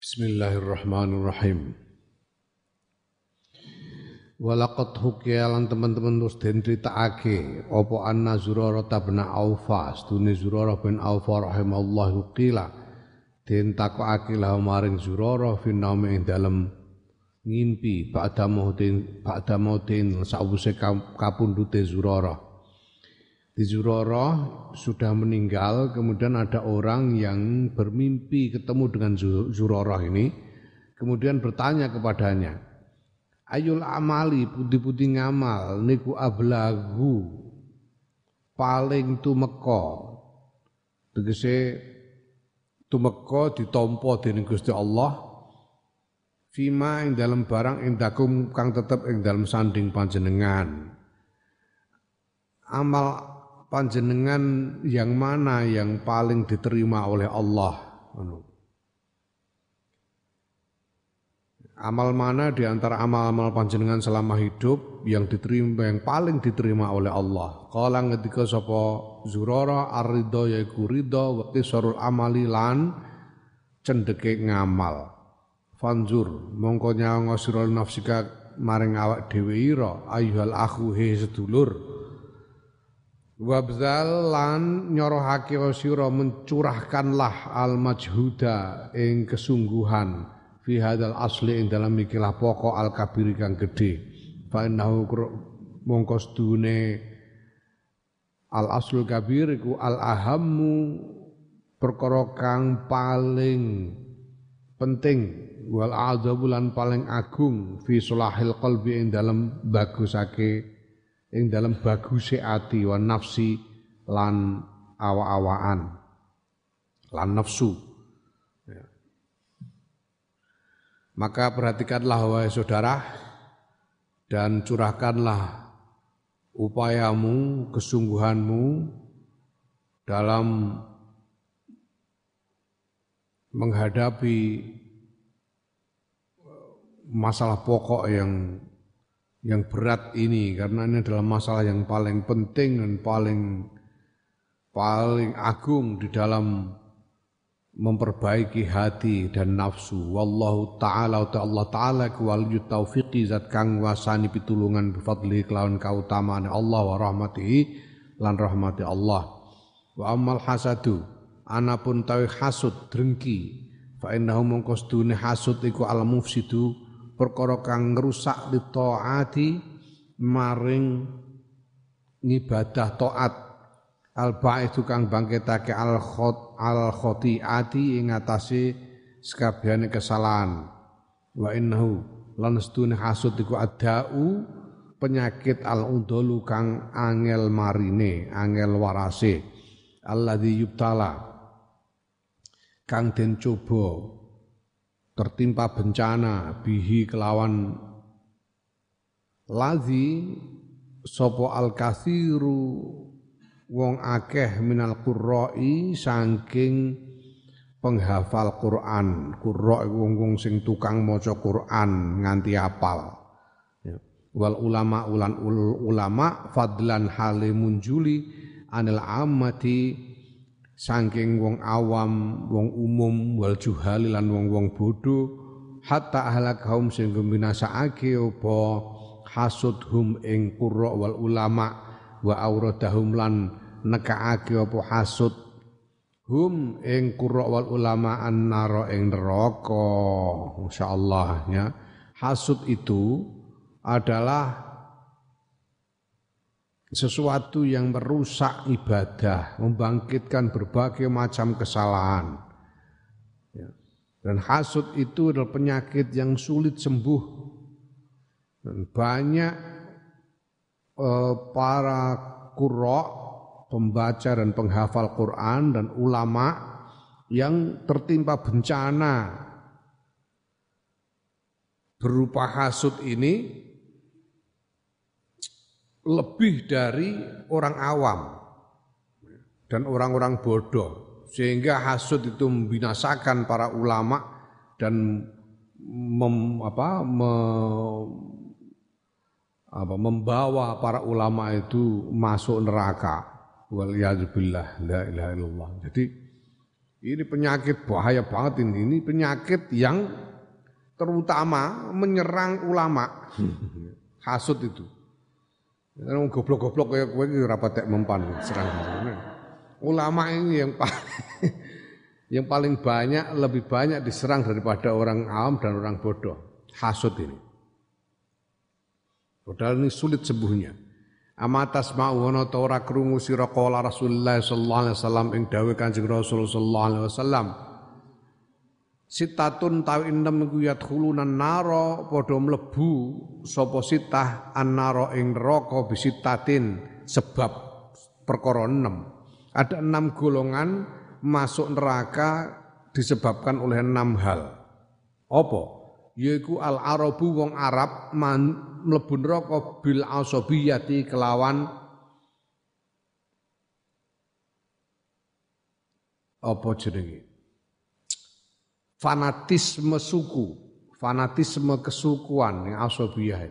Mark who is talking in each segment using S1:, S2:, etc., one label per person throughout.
S1: Bismillahirrahmanirrahim. Walaqad hukiya lan teman-teman terus den critakake apa anna Zurarah bin Aufa stune Zurarah bin Aufa rahimallahu qila den takokake lah maring Zurarah fi naumi ing dalem ngimpi ba'da mautin ba'da mautin sawise kapundhute Zurarah Zuroro sudah meninggal, kemudian ada orang yang bermimpi ketemu dengan Zuroro ini, kemudian bertanya kepadanya, Ayul amali putih-putih ngamal niku ablagu paling tumeka. Tegese tumeka ditampa dening Gusti Allah fima ing dalam barang ing dakum kang tetep ing dalam sanding panjenengan. Amal panjenengan yang mana yang paling diterima oleh Allah? Amal mana di antara amal-amal panjenengan selama hidup yang diterima yang paling diterima oleh Allah? Kala ngetika sapa Zurara ar-ridha yaiku ridha wa qisarul amali lan cendeke ngamal. Fanzur mongko nyawa sira nafsika maring awak dhewe ira ayyuhal akhu he sedulur Wabzal lan nyorohake sira mencurahkanlah al majhuda ing kesungguhan fi hadal asli ing dalam ikilah pokok al kabir kang gedhe. Fa innahu mongko al aslul kabir iku al ahammu perkara kang paling penting wal azabulan paling agung fi sulahil qalbi ing dalam bagusake ing dalam baguse ati wa nafsi lan awa-awaan lan nafsu ya. maka perhatikanlah wahai saudara dan curahkanlah upayamu kesungguhanmu dalam menghadapi masalah pokok yang yang berat ini karena ini adalah masalah yang paling penting dan paling paling agung di dalam memperbaiki hati dan nafsu. Wallahu taala ta Allah taala waliyut taufiqi zat kang wasani pitulungan bifadli kelawan kautamaan Allah wa rahmatihi lan rahmati Allah. Wa amal hasadu anapun tawi hasud drengki. Fa innahu mongko hasud iku al mufsidu perkara kang ngrusak taati maring ngibadah taat. Al itu kang bangkitake al khot al khotiati ing atase sekabehane kesalahan. Wa innahu lan stune hasud iku adau penyakit al undolu kang angel marine angel warase. Alladzi yubtala kang den coba tertimpa bencana bihi kelawan. Lazi sopo al kasiru wong akeh minal qurra'i saking penghafal Quran. Qurra wong wong sing tukang maca Quran nganti apal. Ya. wal ulama ulan ulama fadlan halimun juli anil ammati saking wong awam, wong umum, wal juhali lan wong-wong bodho hatta ahlak kaum sing binasakake apa hasudhum ing qurra wal ulama wa auradahum lan nekaake apa hasud. Hum ing qurra wal ulama annara ing neraka. Masyaallah ya. Hasud itu adalah sesuatu yang merusak ibadah, membangkitkan berbagai macam kesalahan. Ya. Dan hasud itu adalah penyakit yang sulit sembuh. Dan banyak eh, para kurok, pembaca dan penghafal Quran dan ulama yang tertimpa bencana berupa hasud ini lebih dari orang awam dan orang-orang bodoh sehingga hasud itu membinasakan para ulama dan mem, apa, me, apa, membawa para ulama itu masuk neraka waliyadzubillah la ilaha illallah jadi Ini penyakit bahaya banget ini. Ini penyakit yang terutama menyerang ulama. Hasut itu. Karena goblok-goblok kayak gue ini rapat mempan serang. Ulama ini yang paling yang paling banyak lebih banyak diserang daripada orang awam dan orang bodoh. Hasut ini. Padahal ini sulit sembuhnya. Amatas mau ana ta ora krungu sira Rasulullah sallallahu alaihi wasallam ing dawuh Kanjeng Rasul sallallahu alaihi wasallam. Sitatun tawi enem iku yadkhuluna naro padha mlebu sapa sitah annaro ing neraka bisitatin sebab perkara enam. Ada enam golongan masuk neraka disebabkan oleh enam hal. Apa? Yaiku al-arabu wong Arab man, mlebu neraka bil asabiyati kelawan apa jenenge fanatisme suku. Fanatisme kesukuan yang asabiyah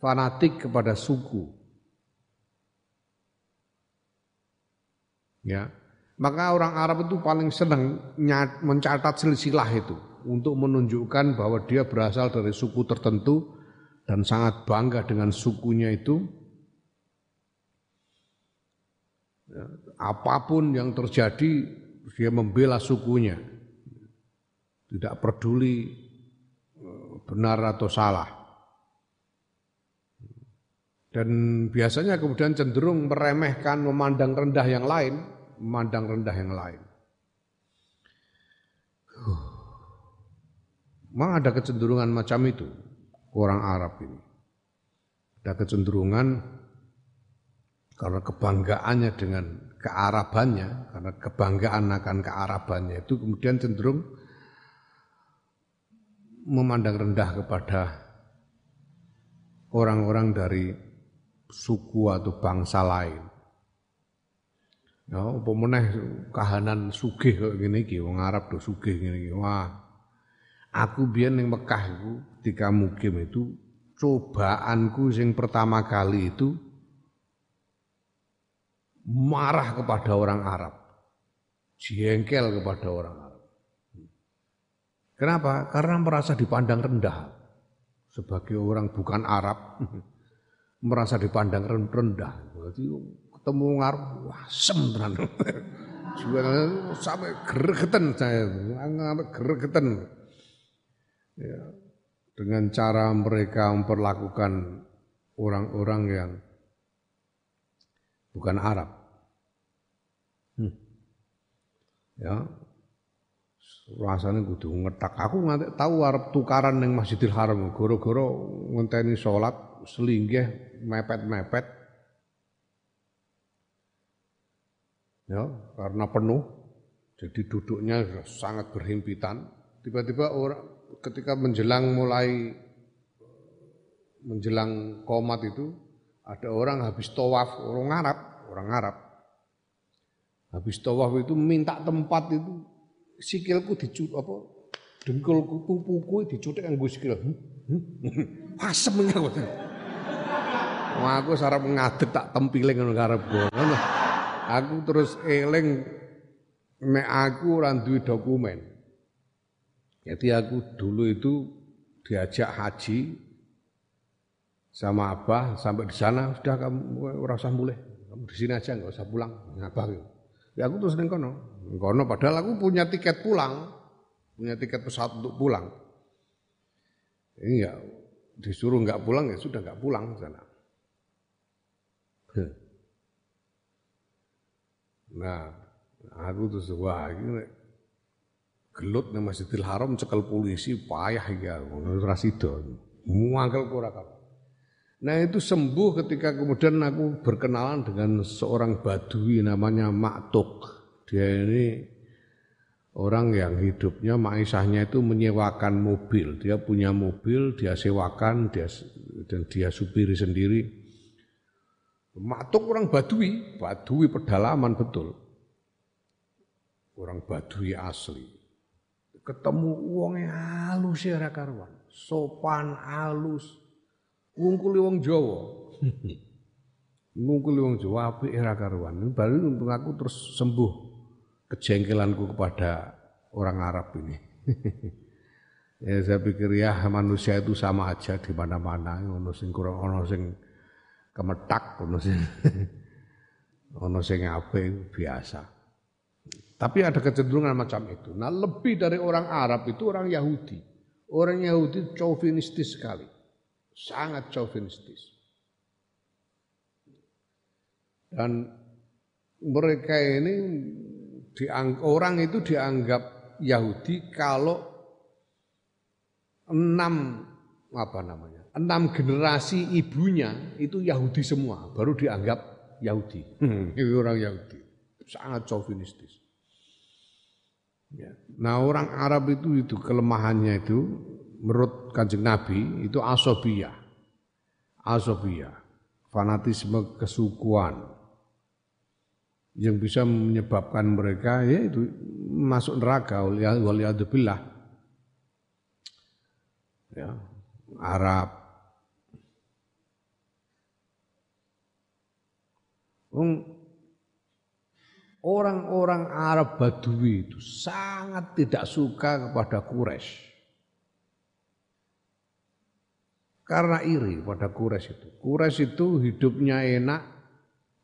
S1: fanatik kepada suku. Ya. Maka orang Arab itu paling senang mencatat silsilah itu. Untuk menunjukkan bahwa dia berasal dari suku tertentu dan sangat bangga dengan sukunya itu. Ya, apa pun yang terjadi, dia membela sukunya, tidak peduli eh, benar atau salah. Dan biasanya kemudian cenderung meremehkan, memandang rendah yang lain, memandang rendah yang lain. Memang ada kecenderungan macam itu orang Arab ini. Ada kecenderungan karena kebanggaannya dengan kearabannya, karena kebanggaan akan kearabannya itu kemudian cenderung memandang rendah kepada orang-orang dari suku atau bangsa lain. Ya, apa meneh kahanan sugih kok ngene iki, wong Arab do sugih ngene iki. Wah, Aku biyen ning Mekah iku ketika mukim itu cobaanku sing pertama kali itu marah kepada orang Arab. Jengkel kepada orang Arab. Kenapa? Karena merasa dipandang rendah. Sebagai orang bukan Arab, merasa dipandang rendah. Berarti ketemu Arab, wah sem sampai gregetan saya, sampai gregetan ya, dengan cara mereka memperlakukan orang-orang yang bukan Arab. Hmm. Ya, rasanya kudu ngetak. Aku nganti tahu Arab tukaran yang Masjidil Haram, goro-goro ngenteni sholat selinggih mepet-mepet. Ya, karena penuh, jadi duduknya sangat berhimpitan. Tiba-tiba orang ketika menjelang mulai menjelang komat itu ada orang habis tawaf orang Arab orang Arab habis tawaf itu minta tempat itu sikilku dicut apa dengkulku pupuku dicutek nganggo sikil hmm? hmm? asem aku Wah, aku sarap ngadeg tak tempiling ngono karepku. Aku terus eling nek aku ora duwe dokumen. Jadi aku dulu itu diajak haji sama abah sampai di sana sudah kamu rasa mulai kamu di sini aja nggak usah pulang ngabah ya aku terus neng kono. Kono padahal aku punya tiket pulang. Punya tiket pesawat untuk pulang. Ini ya disuruh nggak pulang ya sudah nggak pulang sana. Nah aku terus wah ini gelut nang Masjidil Haram cekel polisi payah ya ora sida. Muangkel ora Nah itu sembuh ketika kemudian aku berkenalan dengan seorang badui namanya Maktuk. Dia ini orang yang hidupnya maisahnya itu menyewakan mobil. Dia punya mobil, dia sewakan, dia dan dia supiri sendiri. Maktuk orang badui, badui pedalaman betul. Orang badui asli ketemu wonge halus ya ora karuan. Sopan halus. Ngungkuli wong Jawa. Ngungkuli wong Jawa apik ora karuan. Baru aku terus sembuh kejengkelanku kepada orang Arab ini. ya saya pikir ya manusia itu sama aja di mana-mana, ono sing kurang ono sing kemetak, ono sing ono sing apik biasa. Tapi ada kecenderungan macam itu. Nah, lebih dari orang Arab itu orang Yahudi. Orang Yahudi chauvinistis sekali. Sangat chauvinistis. Dan mereka ini diang, orang itu dianggap Yahudi kalau enam apa namanya enam generasi ibunya itu Yahudi semua baru dianggap Yahudi hmm. itu orang Yahudi sangat chauvinistis ya. nah orang Arab itu itu kelemahannya itu menurut kanjeng Nabi itu asobia asobia fanatisme kesukuan. Yang bisa menyebabkan mereka ya itu masuk neraka waliyadzubillah. Ya Arab. Orang-orang Arab Badui itu sangat tidak suka kepada Quraisy karena iri pada Quraisy itu. Quraisy itu hidupnya enak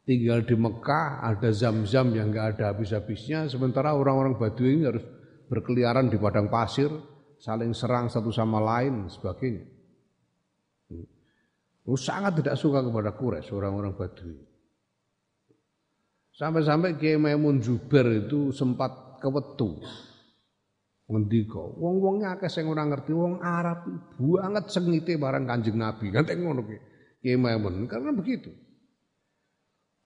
S1: tinggal di Mekah ada zam-zam yang nggak ada habis-habisnya. Sementara orang-orang Badui ini harus berkeliaran di padang pasir saling serang satu sama lain sebagainya. Hmm. sangat tidak suka kepada Quraisy orang-orang Badui. Sampai-sampai Kiai Maimun Zubair itu sempat kewetu ngendika wong-wongnya akeh sing ora ngerti wong Arab banget sengite barang Kanjeng Nabi kan ngono Kiai Maimun karena begitu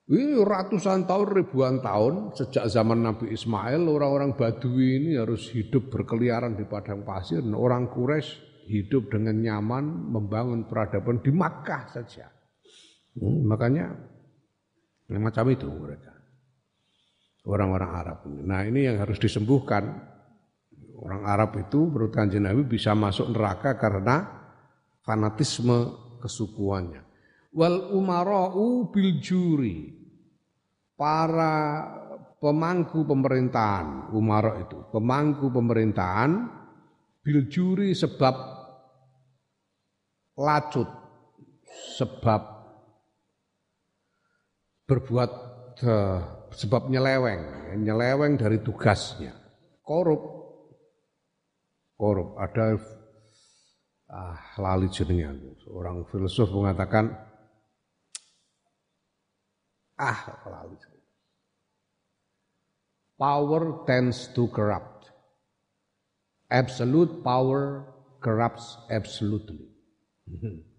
S1: ini ratusan tahun, ribuan tahun sejak zaman Nabi Ismail orang-orang Badui ini harus hidup berkeliaran di padang pasir. Orang Quraisy hidup dengan nyaman membangun peradaban di Makkah saja. Hmm, makanya macam itu mereka. Orang-orang Arab ini. Nah ini yang harus disembuhkan. Orang Arab itu menurut kanjeng Nabi bisa masuk neraka karena fanatisme kesukuannya. Wal umara'u bil juri. Para pemangku pemerintahan Umar itu pemangku pemerintahan biljuri sebab lacut sebab berbuat uh, sebab nyeleweng nyeleweng dari tugasnya. Korup korup ada ah lali jenenge seorang filsuf mengatakan Ah, lalu. Power tends to corrupt. Absolute power corrupts absolutely.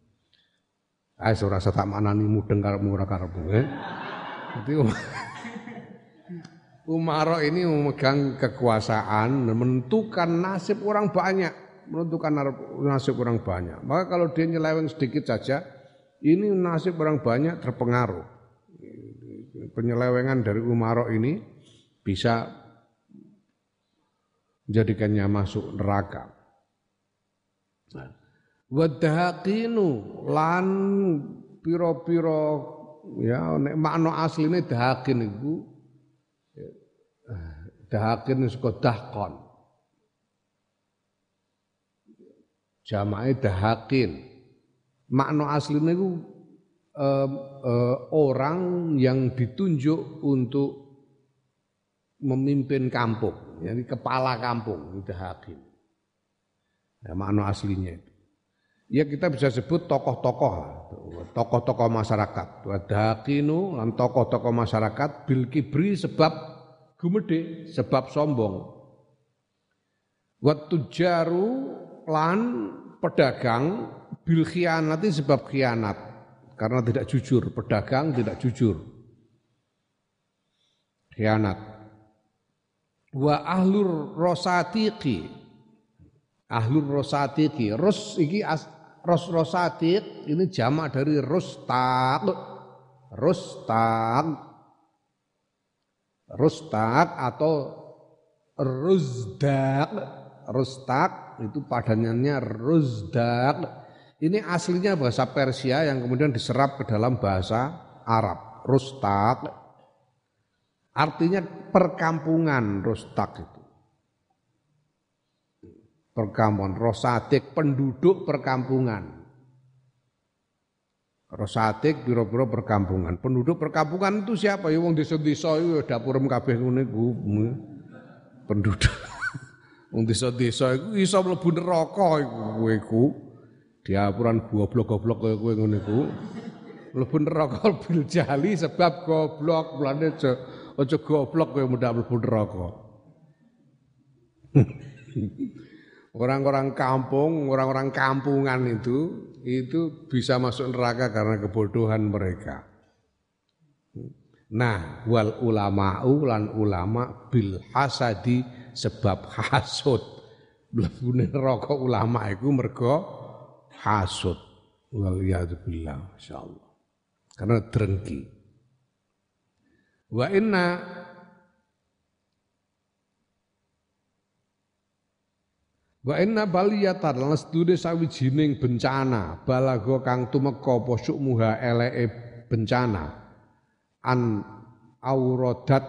S1: Ayo ora tak manani mudeng karepmu ora karepmu. Eh? Jadi Umaro ini memegang kekuasaan menentukan nasib orang banyak, menentukan nasib orang banyak. Maka kalau dia nyeleweng sedikit saja, ini nasib orang banyak terpengaruh penyelewengan dari Umaro ini bisa menjadikannya masuk neraka. Nah, wadhaqinu lan piro-piro ya nek makna asline dahakin iku dahakin saka dahkon. Jamae dahakin. Makna asline iku uh, uh, orang yang ditunjuk untuk memimpin kampung, jadi kepala kampung itu hakim. Ya, makna aslinya itu. Ya kita bisa sebut tokoh-tokoh, tokoh-tokoh masyarakat. Wadakinu lan tokoh-tokoh masyarakat bil kibri sebab gumede, sebab sombong. Waktu jaru lan pedagang bil khianati sebab khianat karena tidak jujur, pedagang tidak jujur. Khianat. Wa ahlur rosatiki. Ahlur rosatiki. Ros iki as, ros rosatik ini jamak dari rostaq. Rostaq. Rostaq atau ruzdak. Rostaq itu padanannya ruzdak ini aslinya bahasa Persia yang kemudian diserap ke dalam bahasa Arab. Rustak. Artinya perkampungan rostak itu. Perkampungan, rosatik, penduduk perkampungan. Rosatik biro-biro perkampungan. Penduduk perkampungan itu siapa? Ya wong desa-desa itu ya dapur kabeh ngene iku. Penduduk. Wong desa-desa iku iso mlebu neraka iku kowe iku. Diapuran goblok-goblok kowe kowe ngene iku. Mlebu neraka bil jali sebab goblok. Mulane aja aja goblok kowe mudah mlebu neraka. Orang-orang kampung, orang-orang kampungan itu itu bisa masuk neraka karena kebodohan mereka. Nah, wal ulama ulan ulama bil hasadi sebab hasud. Mlebune neraka ulama iku mergo hasud. Wal billah insyaallah. Karena drengki. Wa inna Wa inna baliyatan lan sedune sawijining bencana. Balago kang tumeka apa syukmuha eleke bencana. An auradat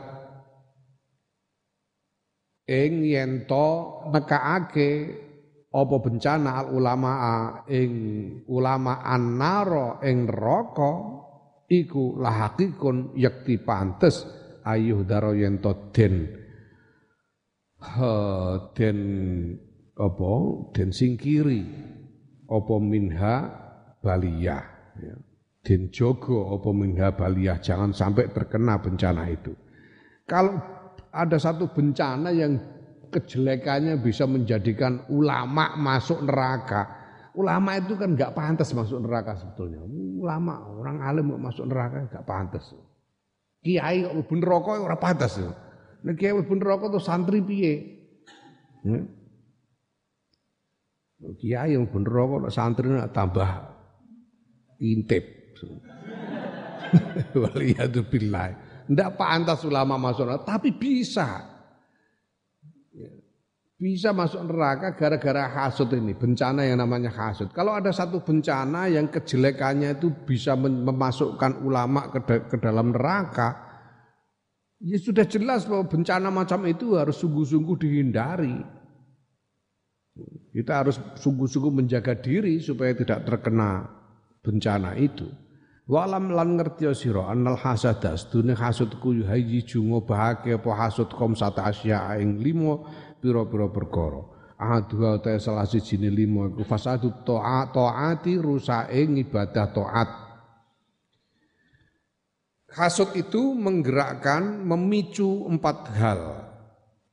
S1: ing yen to nekaake apa bencana al ulama ing ulama annaro ing neraka iku lahakikun yakti pantes ayuh daro yen to den. Den apa? Den singkiri apa minha baliyah. Ya. den jogo apa minha baliyah. Jangan sampai terkena bencana itu. Kalau ada satu bencana yang kejelekannya bisa menjadikan ulama masuk neraka. Ulama itu kan nggak pantas masuk neraka sebetulnya. Ulama orang alim masuk neraka nggak pantas. Kiai kok bener rokok ora pantas Nek kiai bener rokok tuh santri piye? Ya. Kiai yang bener kok santri nak tambah intip. Waliyadzubillah. Tidak pantas ulama masuk neraka, tapi bisa. Bisa masuk neraka gara-gara hasut ini, bencana yang namanya hasut. Kalau ada satu bencana yang kejelekannya itu bisa memasukkan ulama ke, ke dalam neraka, ya sudah jelas bahwa bencana macam itu harus sungguh-sungguh dihindari. Kita harus sungguh-sungguh menjaga diri supaya tidak terkena bencana itu. Walam lan ngerti sira annal hasada sedune hasudku yuhayyiju ngobahake apa hasud kom sata asya ing limo pira-pira perkara. Ahadua ta salah sijine limo iku fasadu taat taati rusake ibadah taat. Hasud itu menggerakkan, memicu empat hal.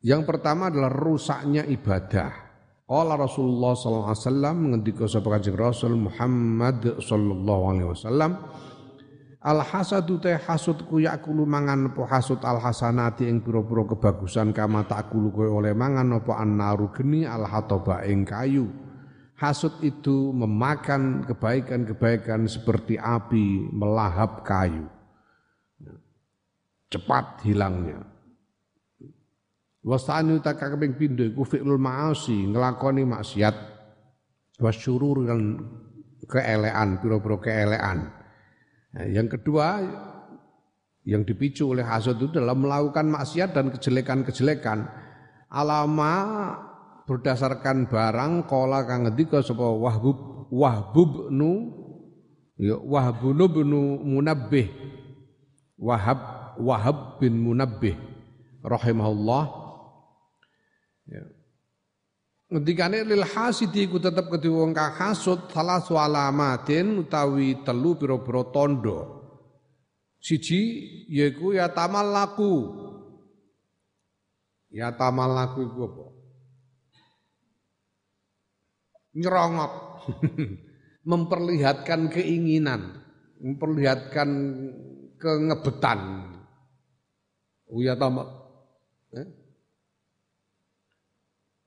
S1: Yang pertama adalah rusaknya ibadah. Qala Rasulullah sallallahu alaihi wasallam ngendika sapa Kanjeng Rasul Muhammad sallallahu alaihi wasallam Al hasadu te hasud ku yakulu mangan apa hasud al hasanati ing pira-pira kebagusan kama takulu kowe oleh mangan apa annaru geni al hataba ing kayu. Hasud itu memakan kebaikan-kebaikan seperti api melahap kayu. Cepat hilangnya. Wasani utaka kaping pindho iku fi'lul ma'asi, nglakoni maksiat wasyurur dan keelean, pira-pira keelean. Nah, yang kedua yang dipicu oleh hasad itu dalam melakukan maksiat dan kejelekan-kejelekan. Alama berdasarkan barang kola kang ngendika sapa Wahbub Wahbub nu ya Wahbun bin Munabbih Wahab Wahab bin Munabbih rahimahullah Ya. Ngendikane lil hasidi ku tetep kedhe wong kang hasud salah alamatin utawi telu pira-pira tondo. Siji yaiku ya tamal laku. Ya tamal laku iku apa? Nyerongot. memperlihatkan keinginan, memperlihatkan kengebetan. Uya tamal. Eh?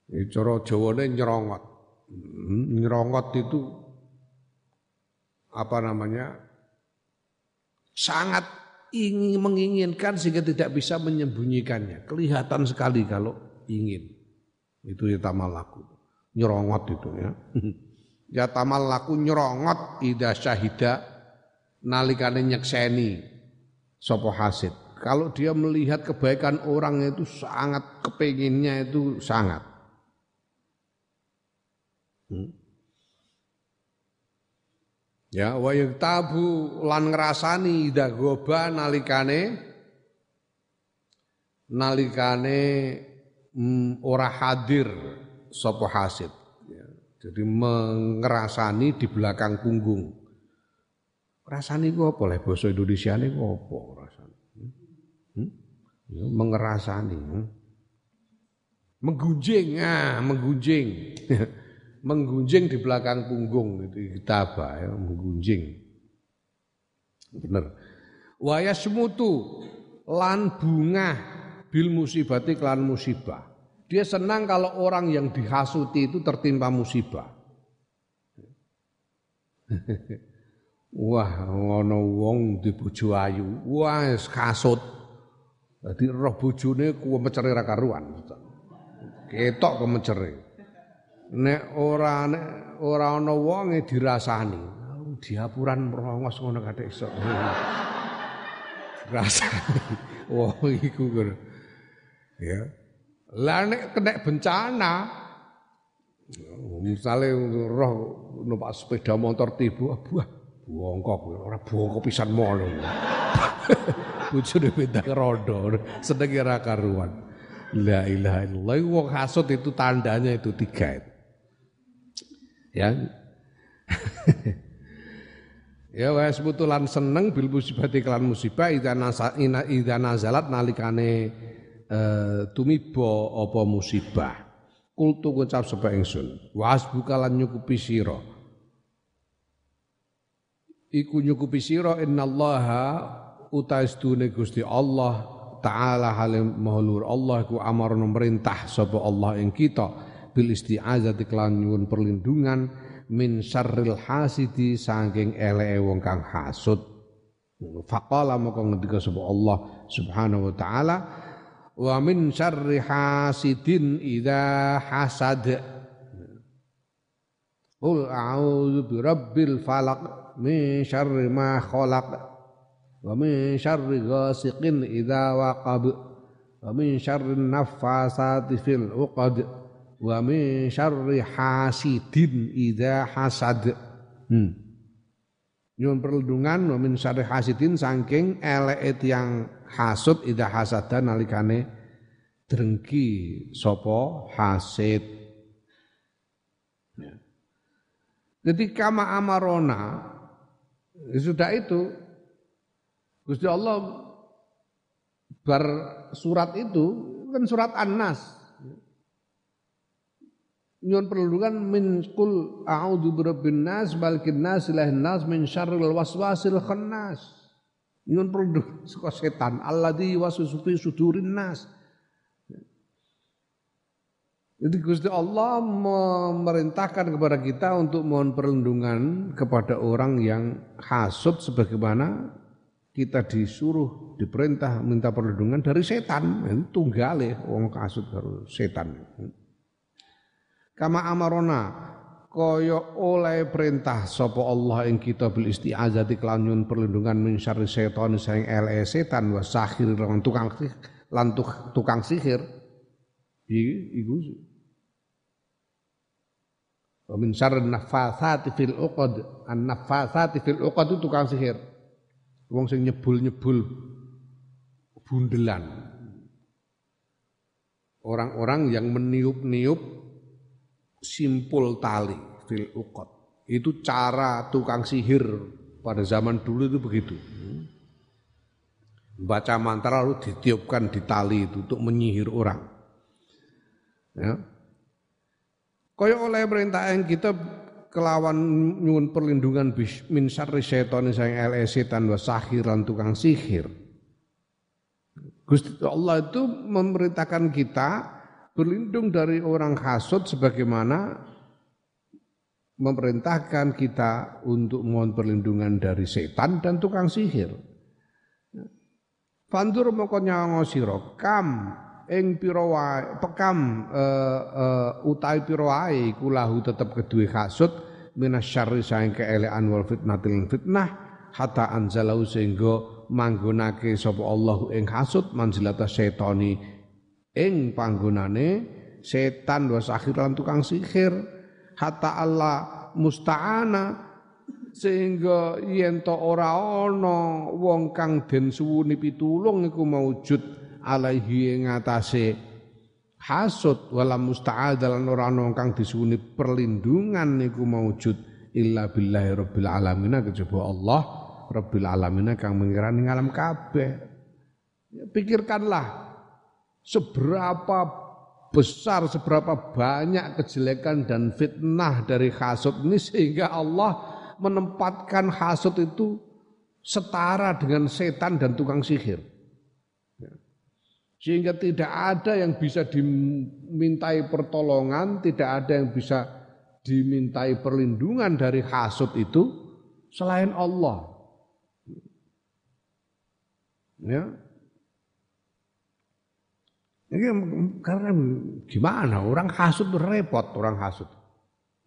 S1: Ya, cara Jawane nyerongot. Hmm, nyerongot itu apa namanya? sangat ingin menginginkan sehingga tidak bisa menyembunyikannya. Kelihatan sekali kalau ingin. Itu ya tamal laku. Nyerongot itu ya. ya tamal laku nyerongot ida syahida nalikane nyekseni sapa hasid. Kalau dia melihat kebaikan orang itu sangat kepenginnya itu sangat. Hmm. Ya, wa tabu lan ngrasani ida goba nalikane nalikane mm, ora hadir sapa hasid. Ya, jadi mengerasani di belakang punggung. Rasani ku apa leh basa Indonesia ini ku apa rasani? Hmm? hmm? Ya, mengerasani. Hmm? Menggunjing, ah, menggunjing. menggunjing di belakang punggung itu apa ya, menggunjing. Bener. Waya semutu lan bunga bil musibati klan musibah. Dia senang kalau orang yang dihasuti itu tertimpa musibah. Wah, ngono wong di bojo ayu. Wah, kasut. Dadi roh bojone kuwe mecere ra karuan. Ketok kemecere nek ora nek ora ana wonge dirasani. Diapuran merongos ngono kate iso rasani wong iku ya. Lah nek kena bencana misalnya roh numpak sepeda motor tiba buah bongkok ora bongkok pisan mono bojone beda rondo. Sedeng ora karuan. La ilaha illallah. Wong hasud itu tandanya itu tiga itu ya. Ya wa sebutulan seneng bil musibah iklan musibah idza idza nazalat nalikane uh, tumiba apa musibah. Kultu ngucap sapa ingsun wa asbuka lan nyukupi sira. Iku nyukupi sira innallaha utaistune Gusti Allah taala halim mahlur Allah ku amar merintah sapa Allah ing kita bil isti'azati kelan nyuwun perlindungan min syarril hasidi saking elee wong kang hasud. Faqala maka ngendika sapa Allah subhanahu wa taala wa min syarri hasidin idza hasad. Qul a'udzu birabbil falaq min syarri ma khalaq wa min syarri ghasiqin idza waqab wa min syarri naffasati fil 'uqad wa min syarri hasidin idza hasad. Hmm. Nyuwun perlindungan wa min syarri hasidin saking eleke yang hasud idza hasada nalikane drengki sapa hasid. Ya. Jadi kama amarona ya sudah itu Gusti Allah bar surat itu kan surat An-Nas nyuwun perlindungan min kul a'udzu birabbin nas balikin nas ilahin nas min syarril waswasil khannas. Nyuwun perlindungan saka setan alladzi waswisu fi sudurin nas. Jadi Gusti Allah memerintahkan kepada kita untuk mohon perlindungan kepada orang yang hasut sebagaimana kita disuruh diperintah minta perlindungan dari setan. Itu tunggal ya orang hasut karo setan kama amarona kaya oleh perintah sapa Allah ing kita bil isti'azati kelanyun perlindungan min syarri setan sing ele setan wa sahir lan tukang lan tukang sihir. Iku wa min syarri nafathati fil uqad an nafathati fil uqad itu tukang sihir. Wong sing nyebul-nyebul bundelan. Orang-orang yang meniup-niup simpul tali fil ukot. Itu cara tukang sihir pada zaman dulu itu begitu. Baca mantra lalu ditiupkan di tali itu untuk menyihir orang. Ya. Kaya oleh perintah yang kita kelawan nyuwun perlindungan min syarri syaitan sang ele setan wa sahir lan tukang sihir. Gusti Allah itu memerintahkan kita berlindung dari orang hasut sebagaimana memerintahkan kita untuk mohon perlindungan dari setan dan tukang sihir. Fandur moko nyawa sira kam ing pira wae pekam uh, uh, utai pira wae iku lahu tetep kedue hasud minasyarri saing keelekan wal fitnatil fitnah hatta anzalau sehingga manggonake sapa Allah ing hasud manzilata setoni ing panggonane setan wa sahir lan tukang sihir. Hatta Allah musta'ana sehingga yen to ora ana wong kang den suwuni pitulung iku maujud alaihi ing atase. Hasud wala musta'ad lan ora ana kang disuwuni perlindungan niku maujud illa billahi rabbil alamin. Kejaba Allah rabbil alamin kang mengirani alam kabeh. Ya, pikirkanlah seberapa besar seberapa banyak kejelekan dan fitnah dari hasud ini sehingga Allah menempatkan hasud itu setara dengan setan dan tukang sihir. Ya. Sehingga tidak ada yang bisa dimintai pertolongan, tidak ada yang bisa dimintai perlindungan dari hasud itu selain Allah. Ya. Ini karena gimana orang hasud itu repot orang hasud.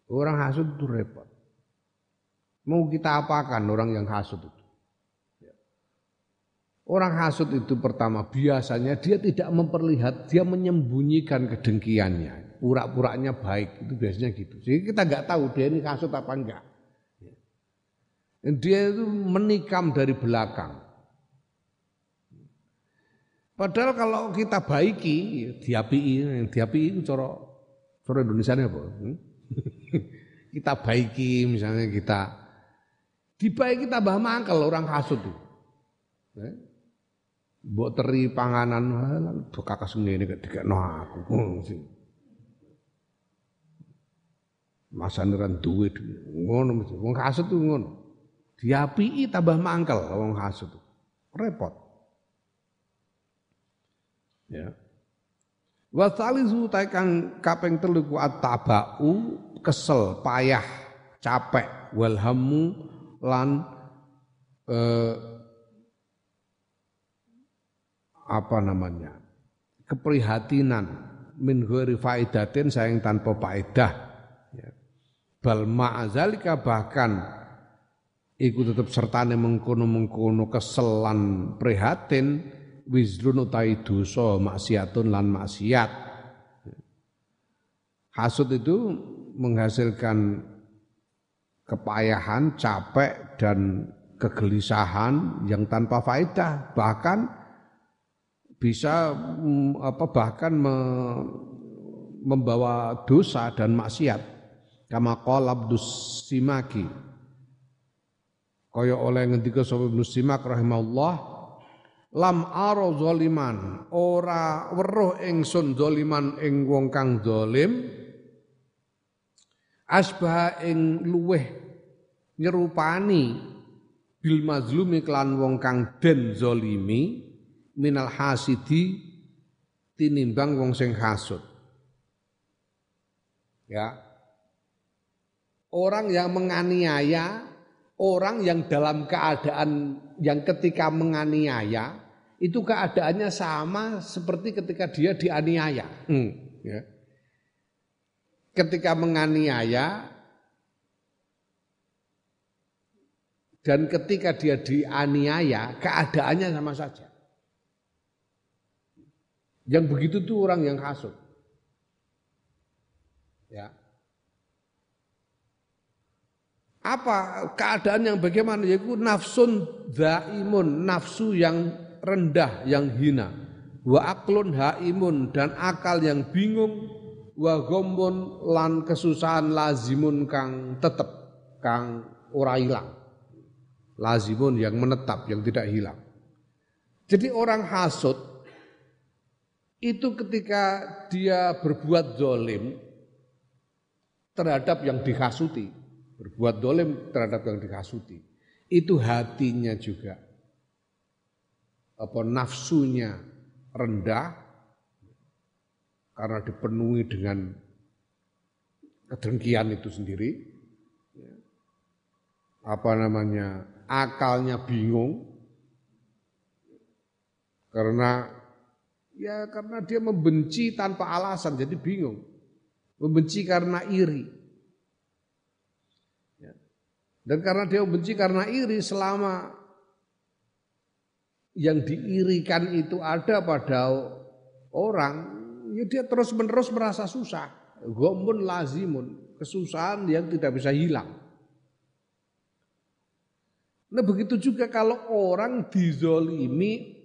S1: Orang hasud itu repot. Mau kita apakan orang yang hasut itu? Ya. Orang hasut itu pertama biasanya dia tidak memperlihat, dia menyembunyikan kedengkiannya. Pura-puranya baik, itu biasanya gitu. Jadi kita nggak tahu dia ini hasut apa enggak. Ya. Dia itu menikam dari belakang. Padahal kalau kita baiki, diapi, yang diapi itu coro, coro Indonesia apa? Hmm? kita baiki misalnya kita Dibaiki tambah mangkel orang kasut itu. Eh? Mbok teri panganan bekakas ngene kek no aku. Masa niran duwe ngono mesti. Wong kasut tuh ngono. Diapii tambah mangkel wong kasut. Repot. Ya. Wa salisu kang kaping telu ku atabau kesel, payah, capek, walhamu lan eh, apa namanya keprihatinan min ghairi faidatin sayang tanpa faedah ya. bal ma'azalika bahkan iku tetep sertane mengkono-mengkono keselan prihatin wizrun utai dosa maksiatun lan maksiat. Hasud itu menghasilkan kepayahan, capek dan kegelisahan yang tanpa faedah. Bahkan bisa mm, apa bahkan me, membawa dosa dan maksiat. Kama qala Abdus Simaki. Kaya oleh ngendika sapa Ibnu Simak lam aro zaliman. Ora weruh ingsun zaliman ing wong kang zalim. Asbah ing luweh nyerupani bil mazlumi klan wong kang den zolimi minal hasidi tinimbang wong sing hasud. Ya. Orang yang menganiaya orang yang dalam keadaan yang ketika menganiaya itu keadaannya sama seperti ketika dia dianiaya hmm, ya ketika menganiaya dan ketika dia dianiaya keadaannya sama saja. Yang begitu tuh orang yang kasut. Ya. Apa keadaan yang bagaimana? Yaitu nafsun daimun, nafsu yang rendah, yang hina. Wa aklun haimun dan akal yang bingung. Wa gombon lan kesusahan lazimun kang tetep kang ora ilang lazimun yang menetap yang tidak hilang. Jadi orang hasut itu ketika dia berbuat dolim terhadap yang dikasuti berbuat dolim terhadap yang dikasuti itu hatinya juga apa nafsunya rendah karena dipenuhi dengan kedengkian itu sendiri. Apa namanya akalnya bingung. Karena ya karena dia membenci tanpa alasan jadi bingung. Membenci karena iri. Ya. dan karena dia membenci karena iri selama yang diirikan itu ada pada orang, ya dia terus menerus merasa susah. Gomun lazimun, kesusahan yang tidak bisa hilang. Nah begitu juga kalau orang dizolimi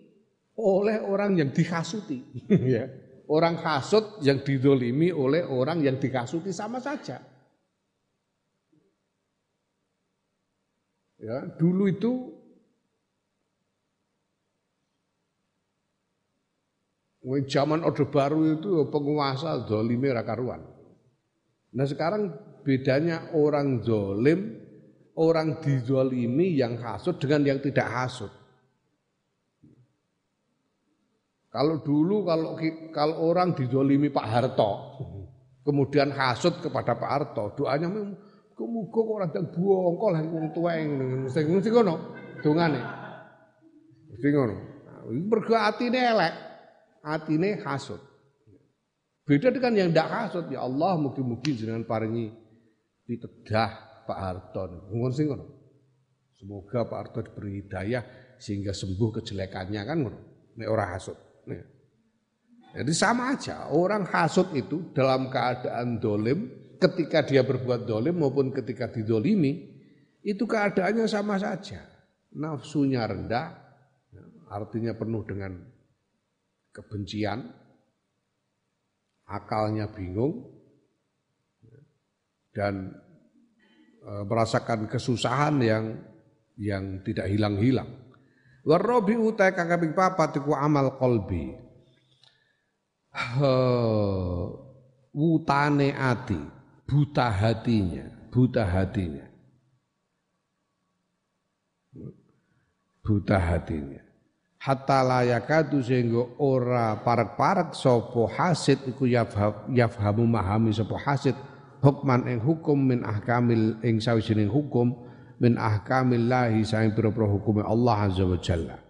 S1: oleh orang yang dikasuti. ya. Orang hasut yang didolimi oleh orang yang dikasuti sama saja. Ya, dulu itu zaman Orde Baru itu penguasa zolimi rakaruan. Nah sekarang bedanya orang zolim, orang dizolimi yang hasut dengan yang tidak hasut. Kalau dulu kalau kalau orang dizolimi Pak Harto, kemudian hasut kepada Pak Harto, doanya Muga orang dan bongkol yang wong tuwek sing mesti ngono dongane. Mesti ngono. Mergo atine elek, atine hasud. Beda dengan yang tidak hasud, ya Allah mugi-mugi jenengan paringi pitedah Pak Harto. Ngono sing. Semoga Pak Harto diberi hidayah sehingga sembuh kejelekannya kan ngono. Nek ora. Jadi sama aja, orang hasud itu dalam keadaan dolim ketika dia berbuat dolim maupun ketika didolimi, itu keadaannya sama saja. Nafsunya rendah, artinya penuh dengan kebencian, akalnya bingung, dan e, merasakan kesusahan yang yang tidak hilang-hilang. Warobi utai kakabing papat iku amal kolbi. Wutane ati buta hatinya, buta hatinya. Buta hatinya. Hatta layakadu sehingga ora parek-parek sopo hasid iku yafhamu mahami sopo hasid. Hukman ing hukum min ahkamil ing sawijining hukum min ahkamil lahi saing pira-pira hukume Allah azza wa jalla.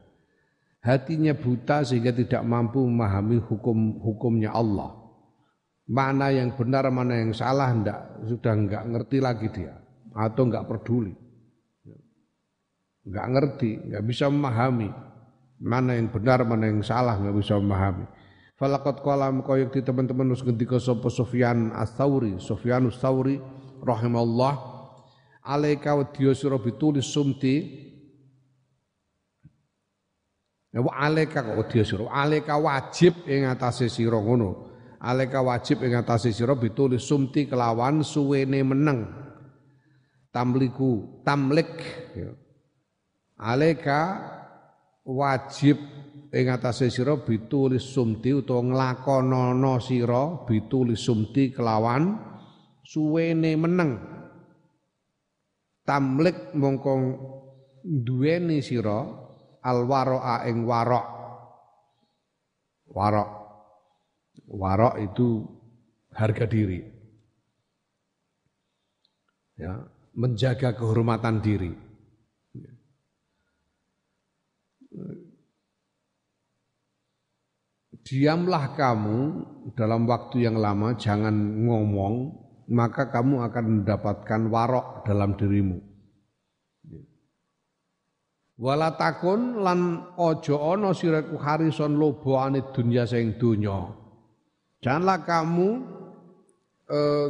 S1: Hatinya buta sehingga tidak mampu memahami hukum-hukumnya Allah. Mana yang benar mana yang salah ndak sudah enggak ngerti lagi dia atau enggak peduli. Enggak ngerti enggak bisa memahami mana yang benar mana yang salah enggak bisa memahami. Falaqad qala koyok di teman-teman us ngendika sapa Sufyan Ats-Tsauri Sufyan Ats-Tsauri rahimallah alaika wa diyusra bitulis sumti. Wa alaika kok diyusra alaika wajib ing atase sira ngono. Aleka wajib ing atase sira bitulis sumti kelawan suwene meneng. Tamliku tamlik ya. Wajib ing atase sira bitulis sumti utawa nglakonana sira bitulis sumti kelawan suwene meneng tamlik mongko duweni sira alwaroa ing warok warok warok itu harga diri. Ya, menjaga kehormatan diri. Diamlah kamu dalam waktu yang lama, jangan ngomong, maka kamu akan mendapatkan warok dalam dirimu. Wala takun lan ojo ono sireku harison lobo anit dunya sing dunya. Janganlah kamu eh,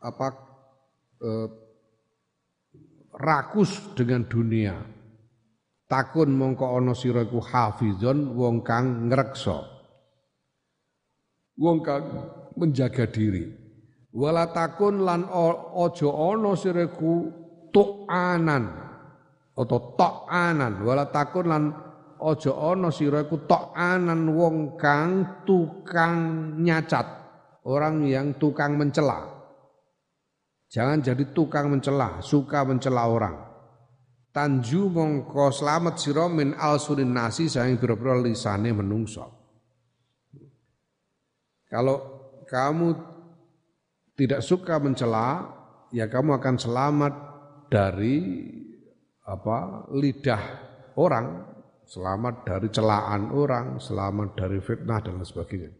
S1: apa eh, rakus dengan dunia. Takun mongko ana sira iku hafizon wong kang ngreksa. Wong kang menjaga diri. Wala takun lan aja ana sira iku tu'anan atau ta'anan wala takun lan ojo ono sira iku tok anan wong kang tukang nyacat, orang yang tukang mencela. Jangan jadi tukang mencela, suka mencela orang. Tanju mongko selamat sira min alsurin nasi saing pira-pira lisane menungso. Kalau kamu tidak suka mencela, ya kamu akan selamat dari apa lidah orang selamat dari celaan orang, selamat dari fitnah dan lain sebagainya.